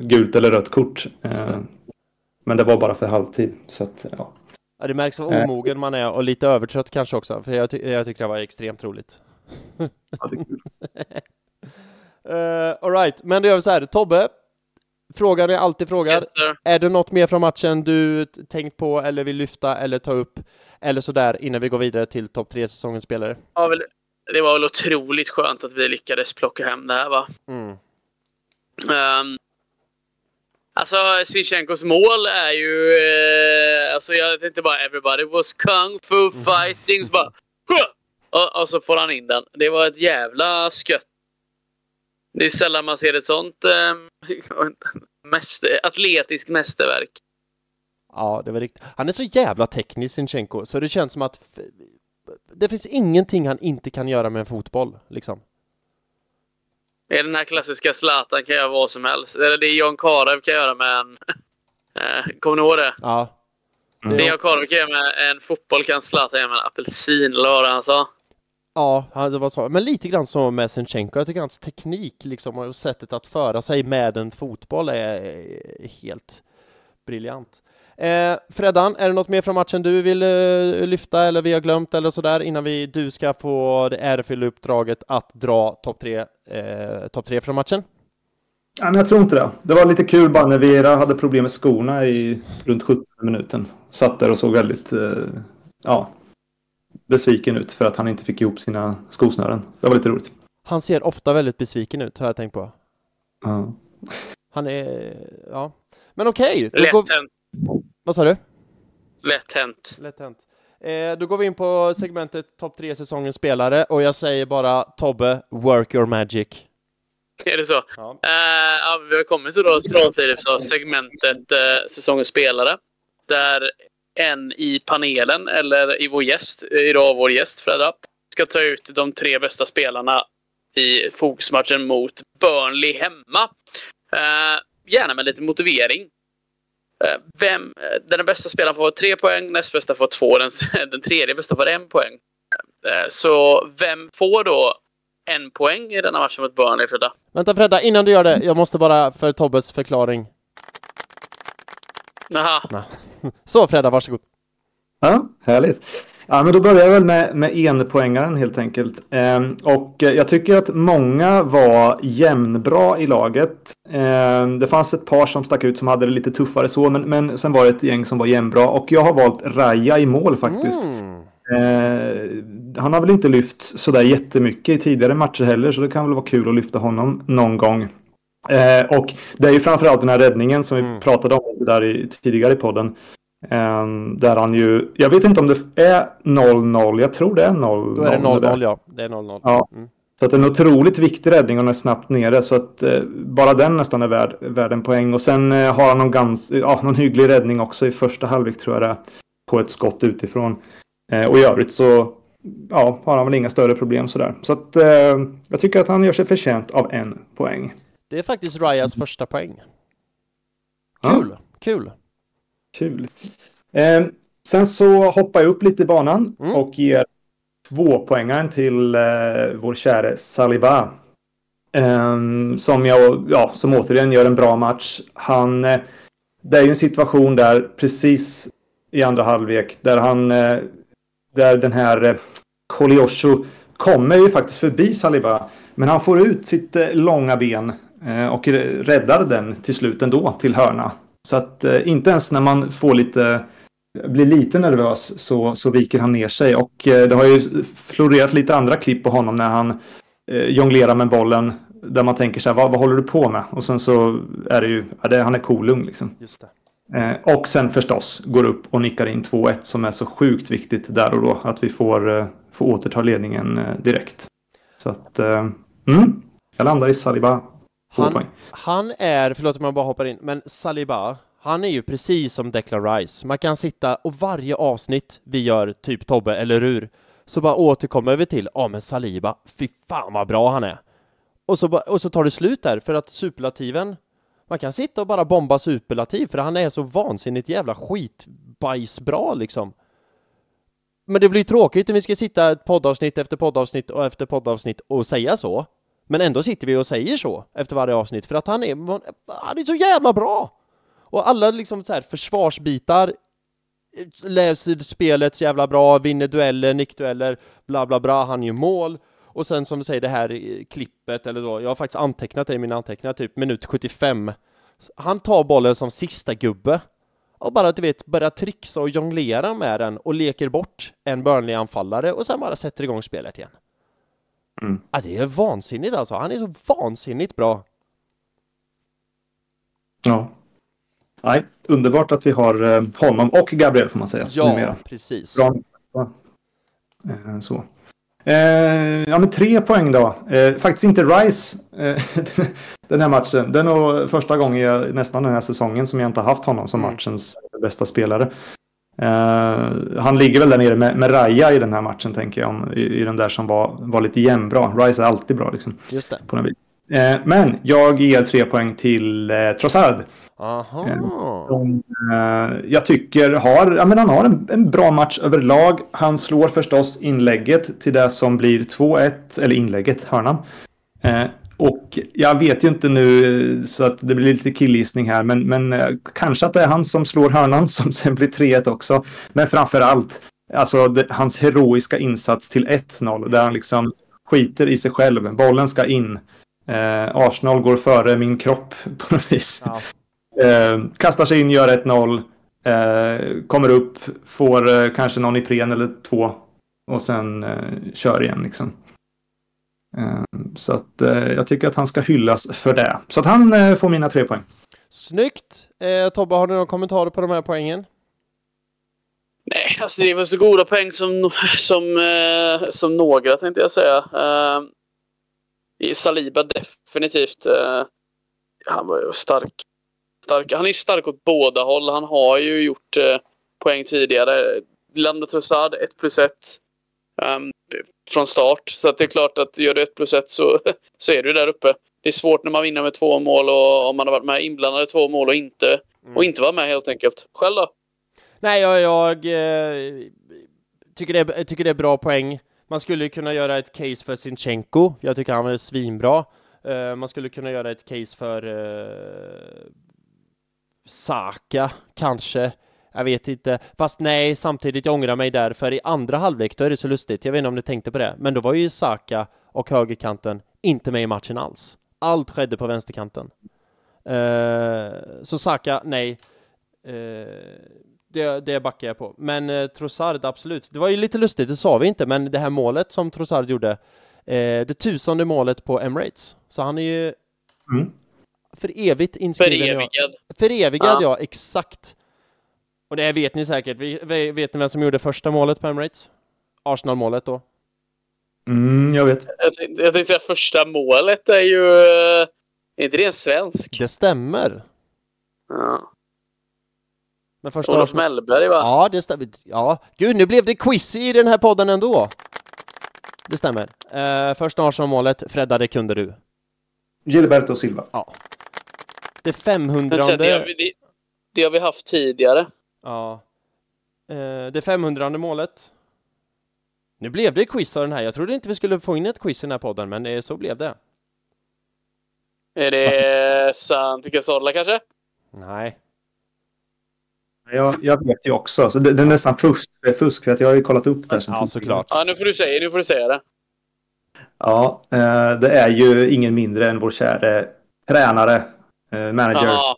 D: gult eller rött kort. Det. Eh, men det var bara för halvtid. Så att, ja.
A: ja det märks hur omogen man är och lite övertrött kanske också, för jag, ty jag tycker det var extremt roligt.
D: ja, det är kul.
A: uh, all right, men då gör vi så här. Tobbe, Frågan är alltid frågar. Yes, är det något mer från matchen du tänkt på eller vill lyfta eller ta upp eller sådär innan vi går vidare till topp tre säsongens spelare?
B: Ja, väl, det var väl otroligt skönt att vi lyckades plocka hem det här va? Mm. Um, alltså Sinchenkos mål är ju... Eh, alltså jag tänkte bara everybody was kung fu mm. fighting. Så bara, och, och, så får han in den. Det var ett jävla skött det är sällan man ser ett sånt eh, mäster, atletiskt mästerverk.
A: Ja, det var riktigt. Han är så jävla teknisk, Sinchenko, så det känns som att det finns ingenting han inte kan göra med en fotboll, liksom.
B: Det är den här klassiska Zlatan kan göra vad som helst. Eller det Jan Karev kan göra med en... Eh, kommer ni ihåg det?
A: Ja.
B: Mm. Det Jan Karev kan göra med en fotboll kan Zlatan göra med en apelsin, eller han sa?
A: Ja, det var så. Men lite grann som med Sinchenko. Jag tycker hans teknik liksom och sättet att föra sig med en fotboll är helt briljant. Eh, Freddan, är det något mer från matchen du vill eh, lyfta eller vi har glömt eller sådär innan vi, du ska få det ärofyllda uppdraget att dra topp tre, eh, top tre från matchen?
D: Ja, men jag tror inte det. Det var lite kul bara när Vera hade problem med skorna i runt 17 minuten. Satt där och såg väldigt eh, ja, besviken ut för att han inte fick ihop sina skosnören. Det var lite roligt.
A: Han ser ofta väldigt besviken ut, har jag tänkt på.
D: Ja.
A: Han är, ja. Men okej.
B: Okay, går...
A: Vad sa du?
B: Lätt hänt.
A: Lätt hänt. Eh, då går vi in på segmentet topp tre säsongens spelare och jag säger bara Tobbe, work your magic.
B: Är det så? Ja. Eh, ja, vi har kommit till då, till segmentet eh, säsongens spelare. Där en i panelen, eller i vår gäst, idag vår gäst Fredda, ska ta ut de tre bästa spelarna i fokusmatchen mot Burnley hemma. Eh, gärna med lite motivering. Eh, vem, eh, den bästa spelaren får tre poäng, näst bästa får två, den, den tredje bästa får en poäng. Eh, så vem får då en poäng i denna matchen mot Burnley, Fredda?
A: Vänta Fredda, innan du gör det, jag måste bara för Tobbes förklaring.
B: Jaha.
A: Så Fredda, varsågod.
D: Ja, härligt. Ja, men då börjar jag väl med, med enpoängaren helt enkelt. Ehm, och jag tycker att många var jämnbra i laget. Ehm, det fanns ett par som stack ut som hade det lite tuffare så, men, men sen var det ett gäng som var jämnbra. Och jag har valt Raja i mål faktiskt. Mm. Ehm, han har väl inte lyft sådär jättemycket i tidigare matcher heller, så det kan väl vara kul att lyfta honom någon gång. Eh, och det är ju framförallt den här räddningen som vi mm. pratade om där i, tidigare i podden. Um, där han ju, jag vet inte om det är 0-0, jag tror det är 0-0.
A: Då är det 0-0 ja, det är 0-0.
D: Ja. Mm. Så att det är en otroligt viktig räddning och den är snabbt nere så att eh, bara den nästan är värd, värd en poäng. Och sen eh, har han någon, gans, ja, någon hygglig räddning också i första halvlek tror jag det är. På ett skott utifrån. Eh, och i övrigt så ja, har han väl inga större problem sådär. Så att eh, jag tycker att han gör sig förtjänt av en poäng.
A: Det är faktiskt Ryas första poäng. Kul, ja. kul.
D: Kul. Eh, sen så hoppar jag upp lite i banan mm. och ger två poängaren till eh, vår käre Saliba. Eh, som, jag, ja, som återigen gör en bra match. Han, eh, det är ju en situation där precis i andra halvlek där han, eh, där den här eh, Koliosho kommer ju faktiskt förbi Saliba. Men han får ut sitt eh, långa ben eh, och räddar den till slut ändå till hörna. Så att eh, inte ens när man får lite blir lite nervös så, så viker han ner sig. Och eh, det har ju florerat lite andra klipp på honom när han eh, jonglerar med bollen. Där man tänker så här, vad, vad håller du på med? Och sen så är det ju, ja, det, han är kolugn liksom.
A: Just
D: eh, och sen förstås går upp och nickar in 2-1 som är så sjukt viktigt där och då. Att vi får, eh, får återta ledningen eh, direkt. Så att, eh, mm, jag landar i Saliba
A: han, han är, förlåt om jag bara hoppar in, men Saliba, han är ju precis som Declan Rice. Man kan sitta och varje avsnitt vi gör, typ Tobbe eller hur, så bara återkommer vi till, ja men Saliba, fy fan vad bra han är. Och så, och så tar det slut där, för att superlativen, man kan sitta och bara bomba superlativ, för han är så vansinnigt jävla skitbajsbra liksom. Men det blir tråkigt om vi ska sitta ett poddavsnitt efter poddavsnitt och efter poddavsnitt och säga så. Men ändå sitter vi och säger så efter varje avsnitt för att han är, han är så jävla bra! Och alla liksom så här försvarsbitar läser spelet så jävla bra, vinner dueller, nickdueller, bla bla bla, han gör mål. Och sen som du säger det här klippet, eller då, jag har faktiskt antecknat det i mina anteckningar, typ minut 75. Han tar bollen som sista gubbe och bara du vet börjar trixa och jonglera med den och leker bort en Burnley-anfallare och sen bara sätter igång spelet igen. Mm. Ja, det är vansinnigt alltså. Han är så vansinnigt bra.
D: Ja. Nej, underbart att vi har eh, honom och Gabriel får man säga.
A: Ja, numera. precis. Bra.
D: Eh, så. Eh, ja, men tre poäng då. Eh, faktiskt inte Rice eh, den här matchen. Det är nog första gången jag, nästan den här säsongen som jag inte haft honom som mm. matchens bästa spelare. Uh, han ligger väl där nere med, med Raja i den här matchen, tänker jag, om, i, i den där som var, var lite jämnbra. Rice är alltid bra, liksom.
A: Just det.
D: På något vis. Uh, men jag ger tre poäng till uh, Trossard.
A: Aha.
D: Som, jag tycker har, ja, men han har en, en, bra match överlag. Han slår förstås inlägget till det som blir 2-1, eller inlägget, hörnan. Och jag vet ju inte nu så att det blir lite killgissning här, men, men eh, kanske att det är han som slår hörnan som sen blir 3-1 också. Men framför allt, alltså det, hans heroiska insats till 1-0 där han liksom skiter i sig själv. Bollen ska in. Eh, Arsenal går före min kropp på något vis. Ja. Eh, kastar sig in, gör 1-0. Eh, kommer upp, får eh, kanske någon Ipren eller två och sen eh, kör igen liksom. Ehm, så att eh, jag tycker att han ska hyllas för det. Så att han eh, får mina tre poäng.
A: Snyggt! Eh, Tobbe, har du några kommentarer på de här poängen?
B: Nej, alltså det var så goda poäng som, som, eh, som några tänkte jag säga. Eh, Saliba definitivt. Eh, han var ju stark. stark. Han är stark åt båda håll. Han har ju gjort eh, poäng tidigare. Lando Trossard 1 plus 1. Um, från start. Så att det är klart att gör du ett plus ett så, så är du där uppe. Det är svårt när man vinner med två mål och om man har varit med inblandade två mål och inte, mm. och inte vara med helt enkelt. Själv då?
A: Nej, jag, jag eh, tycker, det är, tycker det är bra poäng. Man skulle kunna göra ett case för Sinchenko. Jag tycker han är svinbra. Uh, man skulle kunna göra ett case för uh, Saka, kanske. Jag vet inte, fast nej, samtidigt jag ångrar mig där, för i andra halvlek då är det så lustigt, jag vet inte om ni tänkte på det, men då var ju Saka och högerkanten inte med i matchen alls. Allt skedde på vänsterkanten. Uh, så Saka, nej. Uh, det, det backar jag på. Men uh, Trossard, absolut. Det var ju lite lustigt, det sa vi inte, men det här målet som Trossard gjorde, uh, det tusende målet på Emirates. Så han är ju mm. för evigt inskriven.
B: Förevigad.
A: Förevigad, ja. ja, exakt. Och det vet ni säkert. Vet ni vem som gjorde första målet på Emirates? Arsenal-målet då?
D: Mm, jag vet.
B: Jag tänkte, jag tänkte säga första målet är ju... Är inte det en svensk?
A: Det stämmer.
B: Ja.
A: Men första
B: Olof Arsenal... Mellberg va?
A: Ja, det stämmer. Ja, gud nu blev det quiz i den här podden ändå. Det stämmer. Uh, första Arsenal-målet, Fredda, det kunde du.
D: Gilberto Silva.
A: Ja. Det 500
B: det, det, det har vi haft tidigare.
A: Ja. Eh, det 500 målet. Nu blev det quiz av den här. Jag trodde inte vi skulle få in ett quiz i den här podden, men eh, så blev det.
B: Är det Santi Cazorla kanske?
A: Nej.
D: Jag, jag vet ju också. Så det, det är nästan fusk, fusk, för att jag har ju kollat upp det.
A: Ja, såklart.
B: Ja, nu får du säga, nu får du säga det.
D: Ja, eh, det är ju ingen mindre än vår käre tränare, manager. Aha.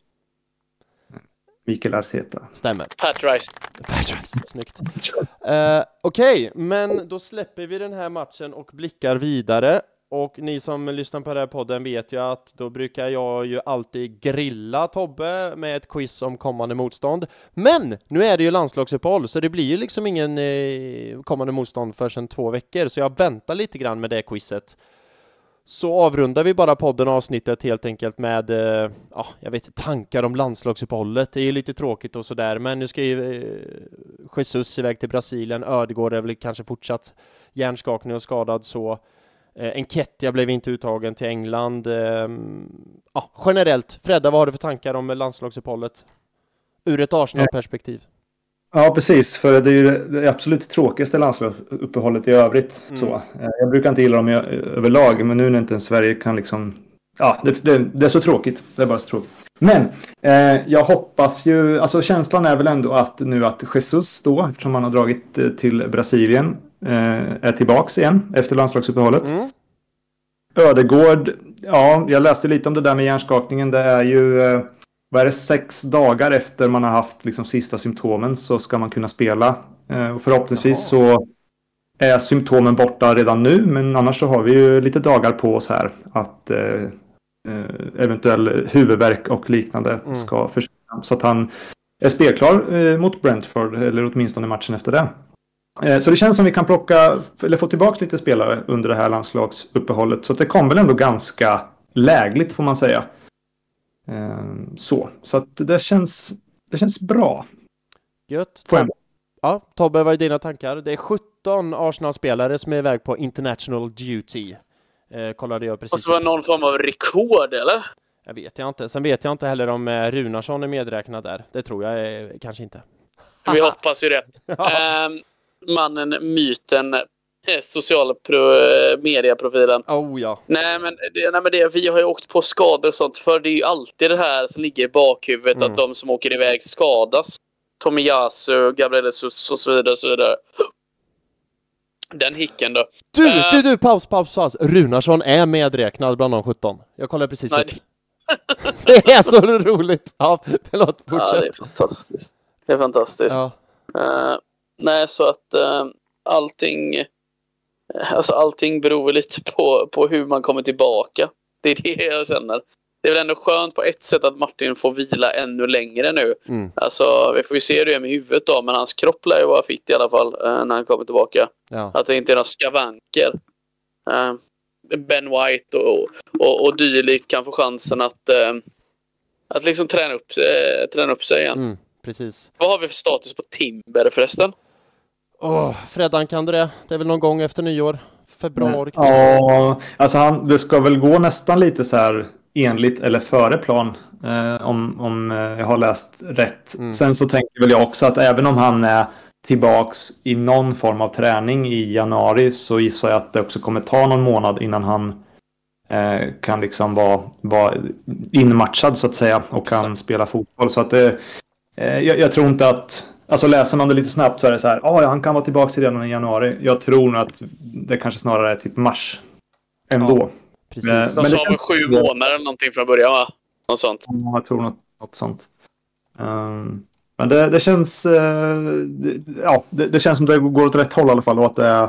D: Mikael Arteta.
A: Stämmer.
B: Pat Rice.
A: Pat Rice, snyggt. Uh, Okej, okay, men då släpper vi den här matchen och blickar vidare. Och ni som lyssnar på den här podden vet ju att då brukar jag ju alltid grilla Tobbe med ett quiz om kommande motstånd. Men nu är det ju landslagsuppehåll, så det blir ju liksom ingen eh, kommande motstånd förrän två veckor, så jag väntar lite grann med det quizet så avrundar vi bara podden och avsnittet helt enkelt med, eh, ja, jag vet tankar om landslagsuppehållet. Det är ju lite tråkigt och sådär, men nu ska ju eh, Jesus iväg till Brasilien, Ödegård är väl kanske fortsatt hjärnskakning och skadad så. Eh, Enketia blev inte uttagen till England. Eh, ja, generellt, Fredda, vad har du för tankar om landslagsuppehållet? Ur ett Arsenal-perspektiv?
D: Ja, precis. För det är ju det absolut tråkigaste landslagsuppehållet i övrigt. Mm. Så. Eh, jag brukar inte gilla dem överlag, men nu när inte Sverige kan liksom... Ja, det, det, det, är så tråkigt. Det är bara så tråkigt. Men eh, jag hoppas ju... Alltså känslan är väl ändå att nu att Jesus då, eftersom han har dragit eh, till Brasilien, eh, är tillbaks igen efter landslagsuppehållet. Mm. Ödegård, ja, jag läste lite om det där med hjärnskakningen. Det är ju... Eh, vad är det, sex dagar efter man har haft liksom sista symptomen så ska man kunna spela. Eh, och förhoppningsvis Jaha. så är symptomen borta redan nu, men annars så har vi ju lite dagar på oss här att eh, eh eventuell huvudvärk och liknande mm. ska försvinna. Så att han är spelklar eh, mot Brentford, eller åtminstone matchen efter det. Eh, så det känns som vi kan plocka, eller få tillbaka lite spelare under det här landslagsuppehållet. Så det kom väl ändå ganska lägligt får man säga. Ehm, så, så att det känns, det känns bra.
A: Gött. Tob ja, Tobbe, vad är dina tankar? Det är 17 Arsenal-spelare som är iväg på international duty. Eh, kollade jag precis.
B: Måste vara någon form av rekord, eller?
A: Jag vet jag inte. Sen vet jag inte heller om eh, Runarsson är medräknad där. Det tror jag eh, kanske inte.
B: Vi hoppas ju det. ja. eh, mannen, myten, Eh, social pro, eh, mediaprofilen.
A: Oh ja.
B: Nej men, det, nej men det, vi har ju åkt på skador och sånt för det är ju alltid det här som ligger i bakhuvudet mm. att de som åker iväg skadas. Tomiyasu, Gabriel Jesus och så vidare och så vidare. Den hicken då.
A: Du, uh, du, du, paus, paus, paus. Runarsson är medräknad bland de 17. Jag kollar precis nej, upp. det är så roligt! Ja, förlåt,
B: fortsätt. Ja, det är fantastiskt. Det är fantastiskt. Ja. Uh, nej, så att uh, allting Alltså allting beror väl lite på, på hur man kommer tillbaka. Det är det jag känner. Det är väl ändå skönt på ett sätt att Martin får vila ännu längre nu. Mm. Alltså, vi får ju se hur det är med huvudet då, men hans kropp lär ju vara fitt i alla fall eh, när han kommer tillbaka. Ja. Att det inte är några skavanker. Eh, ben White och, och, och dylikt kan få chansen att, eh, att liksom träna upp, träna upp sig igen. Mm,
A: precis.
B: Vad har vi för status på Timber förresten?
A: Oh, Freddan, kan du det? Det är väl någon gång efter nyår? Februari?
D: Ja, alltså han, det ska väl gå nästan lite så här enligt eller före plan. Eh, om, om eh, jag har läst rätt. Mm. Sen så tänker väl jag också att även om han är tillbaks i någon form av träning i januari så gissar jag att det också kommer ta någon månad innan han eh, kan liksom vara, vara inmatchad så att säga och kan Exakt. spela fotboll. Så att det, eh, jag, jag, tror inte att Alltså läser man det lite snabbt så är det så här, ah, ja, han kan vara tillbaka redan i januari. Jag tror nog att det kanske snarare är typ mars. Ändå. Ja,
B: precis. Men, De sa väl sju månader eller någonting från början va? Något sånt.
D: Ja, jag tror något, något sånt. Um, men det, det känns, uh, det, ja, det, det, känns som det går åt rätt håll i alla fall och att det är,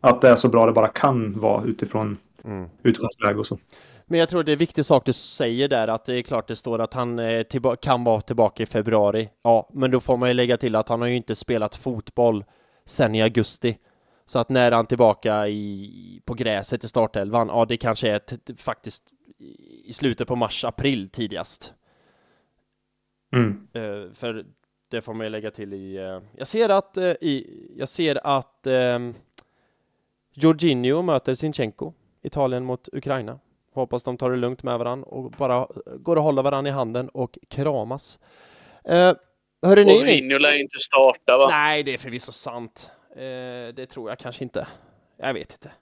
D: att det är så bra det bara kan vara utifrån mm. utgångsläge och så.
A: Men jag tror det är en viktig sak du säger där, att det är klart det står att han eh, kan vara tillbaka i februari. Ja, men då får man ju lägga till att han har ju inte spelat fotboll sen i augusti. Så att när han tillbaka i, på gräset i startelvan, ja det kanske är faktiskt i slutet på mars, april tidigast.
D: Mm.
A: Uh, för det får man ju lägga till i... Uh, jag ser att, uh, i, jag ser att um, Jorginho möter Sinchenko, Italien mot Ukraina. Hoppas de tar det lugnt med varandra och bara går och håller varandra i handen och kramas. Uh, hörru ni?
B: Mourinho lär inte starta va?
A: Nej, det är förvisso sant. Uh, det tror jag kanske inte. Jag vet inte.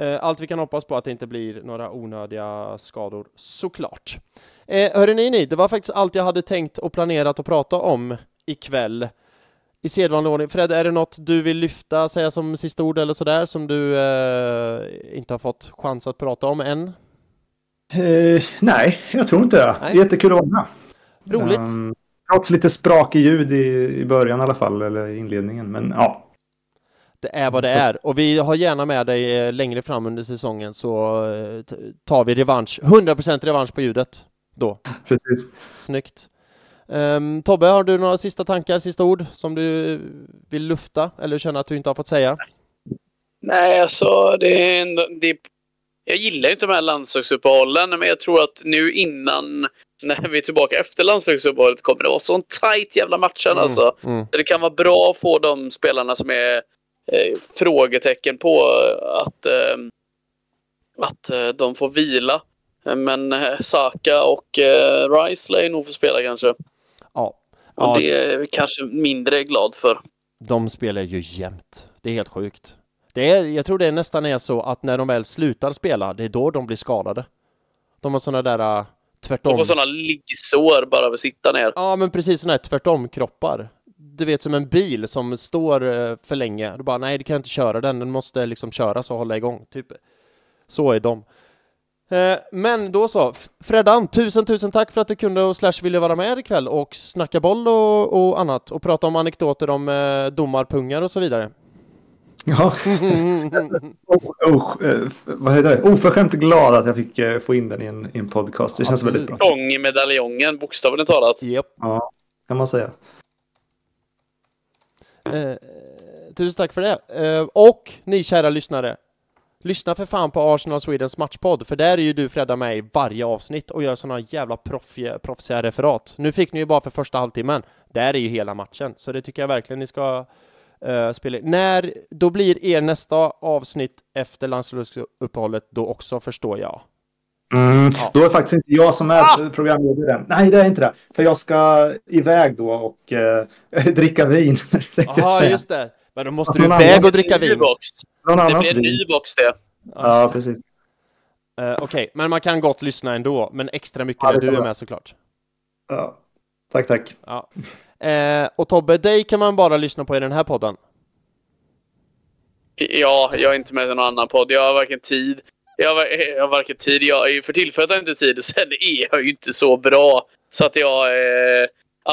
A: Uh, allt vi kan hoppas på att det inte blir några onödiga skador, såklart. Uh, hörru ni, det var faktiskt allt jag hade tänkt och planerat att prata om ikväll i sedvanlig ordning. Fred, är det något du vill lyfta, säga som sista ord eller sådär, som du eh, inte har fått chans att prata om än?
D: Eh, nej, jag tror inte det. Nej. Jättekul att vara med.
A: Roligt. Um,
D: trots lite sprakig ljud i, i början i alla fall, eller i inledningen, men ja.
A: Det är vad det är och vi har gärna med dig eh, längre fram under säsongen så eh, tar vi revansch, 100% revansch på ljudet då.
D: Precis.
A: Snyggt. Um, Tobbe, har du några sista tankar, sista ord som du vill lufta eller känner att du inte har fått säga?
B: Nej, alltså det är ändå, det, jag gillar inte de här landslagsuppehållen, men jag tror att nu innan, när vi är tillbaka efter landslagsuppehållet, kommer det vara sån tight jävla matchen mm, alltså. Mm. Det kan vara bra att få de spelarna som är eh, frågetecken på att, eh, att eh, de får vila. Men eh, Saka och eh, Rice lär nog få spela kanske.
A: Ja.
B: Och ja. det är kanske mindre glad för.
A: De spelar ju jämt. Det är helt sjukt. Det är, jag tror det nästan är så att när de väl slutar spela, det är då de blir skadade. De har sådana där äh, tvärtom. De
B: får sådana liggsår bara av att sitta ner.
A: Ja, men precis sådana här tvärtom-kroppar. Du vet som en bil som står äh, för länge. Du bara, nej, du kan inte köra den. Den måste liksom köras och hålla igång. Typ. Så är de. Eh, men då så, Freddan, tusen tusen tack för att du kunde och Slash ville vara med ikväll och snacka boll och, och annat och prata om anekdoter om eh, domarpungar och så vidare.
D: Ja, oh, oh, eh, vad heter det? oförskämt glad att jag fick eh, få in den i en, i en podcast. Det känns Absolut. väldigt bra.
B: Gång i medaljongen, bokstavligt talat.
A: Yep.
D: Ja, kan man säga.
A: Eh, tusen tack för det. Eh, och ni kära lyssnare, Lyssna för fan på Arsenal Swedens matchpodd, för där är ju du Fredda med i varje avsnitt och gör sådana jävla proffsiga, proffsiga referat. Nu fick ni ju bara för första halvtimmen, Där är ju hela matchen, så det tycker jag verkligen ni ska uh, spela. När, då blir er nästa avsnitt efter landslagsuppehållet då också, förstår jag.
D: Mm. Ja. Då är faktiskt inte jag som är ah! programledare. Nej, det är inte det. För jag ska iväg då och uh, dricka vin.
A: Ja, just det. Men då måste alltså, du iväg och dricka vin.
B: Det blir en ny box det.
D: Ja, ja precis.
A: Uh, Okej, okay. men man kan gott lyssna ändå, men extra mycket ja, när du är med såklart.
D: Ja, tack, tack.
A: Ja. Uh, och Tobbe, dig kan man bara lyssna på i den här podden.
B: Ja, jag är inte med i någon annan podd. Jag har varken tid. Jag har, jag har varken tid. Jag, för tillfället har jag inte tid och sen är jag ju inte så bra så att jag eh,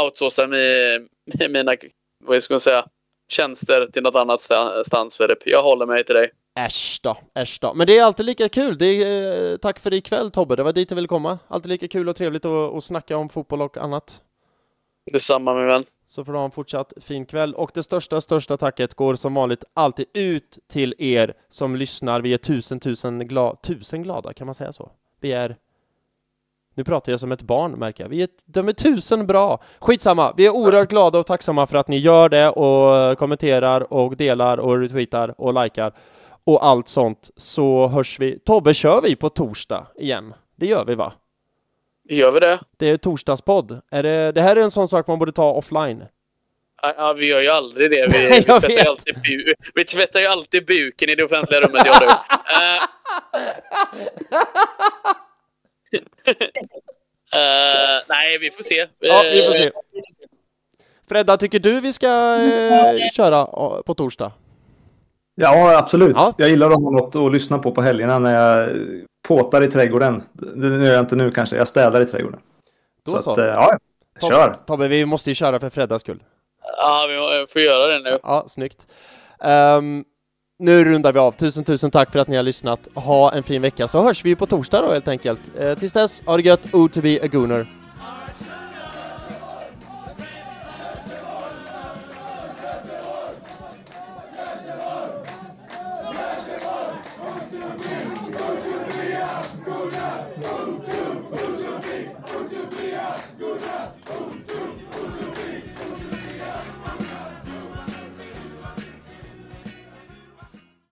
B: outsourcar med, med mina, vad ska man säga, tjänster till något annat stans, Filip. Jag håller mig till dig.
A: Äsch då, äsch då. Men det är alltid lika kul. Det är, eh, tack för ikväll Tobbe, det var dit jag ville komma. Alltid lika kul och trevligt att, att snacka om fotboll och annat.
B: Detsamma min vän.
A: Så får du ha en fortsatt fin kväll. Och det största, största tacket går som vanligt alltid ut till er som lyssnar. Vi är tusen, tusen, gla tusen glada, kan man säga så? Vi är nu pratar jag som ett barn märker jag. Vi är, de är tusen bra! Skitsamma! Vi är oerhört glada och tacksamma för att ni gör det och kommenterar och delar och retweetar och likar och allt sånt. Så hörs vi. Tobbe, kör vi på torsdag igen? Det gör vi va?
B: Gör vi det?
A: Det är torsdagspodd. Är det, det här är en sån sak man borde ta offline.
B: Ja, vi gör ju aldrig det. Vi, vi, tvättar, ju alltid bu vi tvättar alltid buken i det offentliga rummet, jag och du. Uh, nej, vi får se.
A: Ja, vi får se. Fredda, tycker du vi ska uh, köra på torsdag?
D: Ja, absolut. Ja. Jag gillar att ha något att lyssna på på helgerna när jag påtar i trädgården. Det gör jag inte nu kanske. Jag städar i trädgården.
A: Då så. så.
D: Att, ja, kör.
A: Tobbe, vi måste ju köra för Freddas skull.
B: Ja, vi får göra det nu.
A: Ja, snyggt. Um, nu rundar vi av. Tusen, tusen tack för att ni har lyssnat. Ha en fin vecka så hörs vi på torsdag då helt enkelt. Eh, tills dess, ha det gött. O to be a gooner.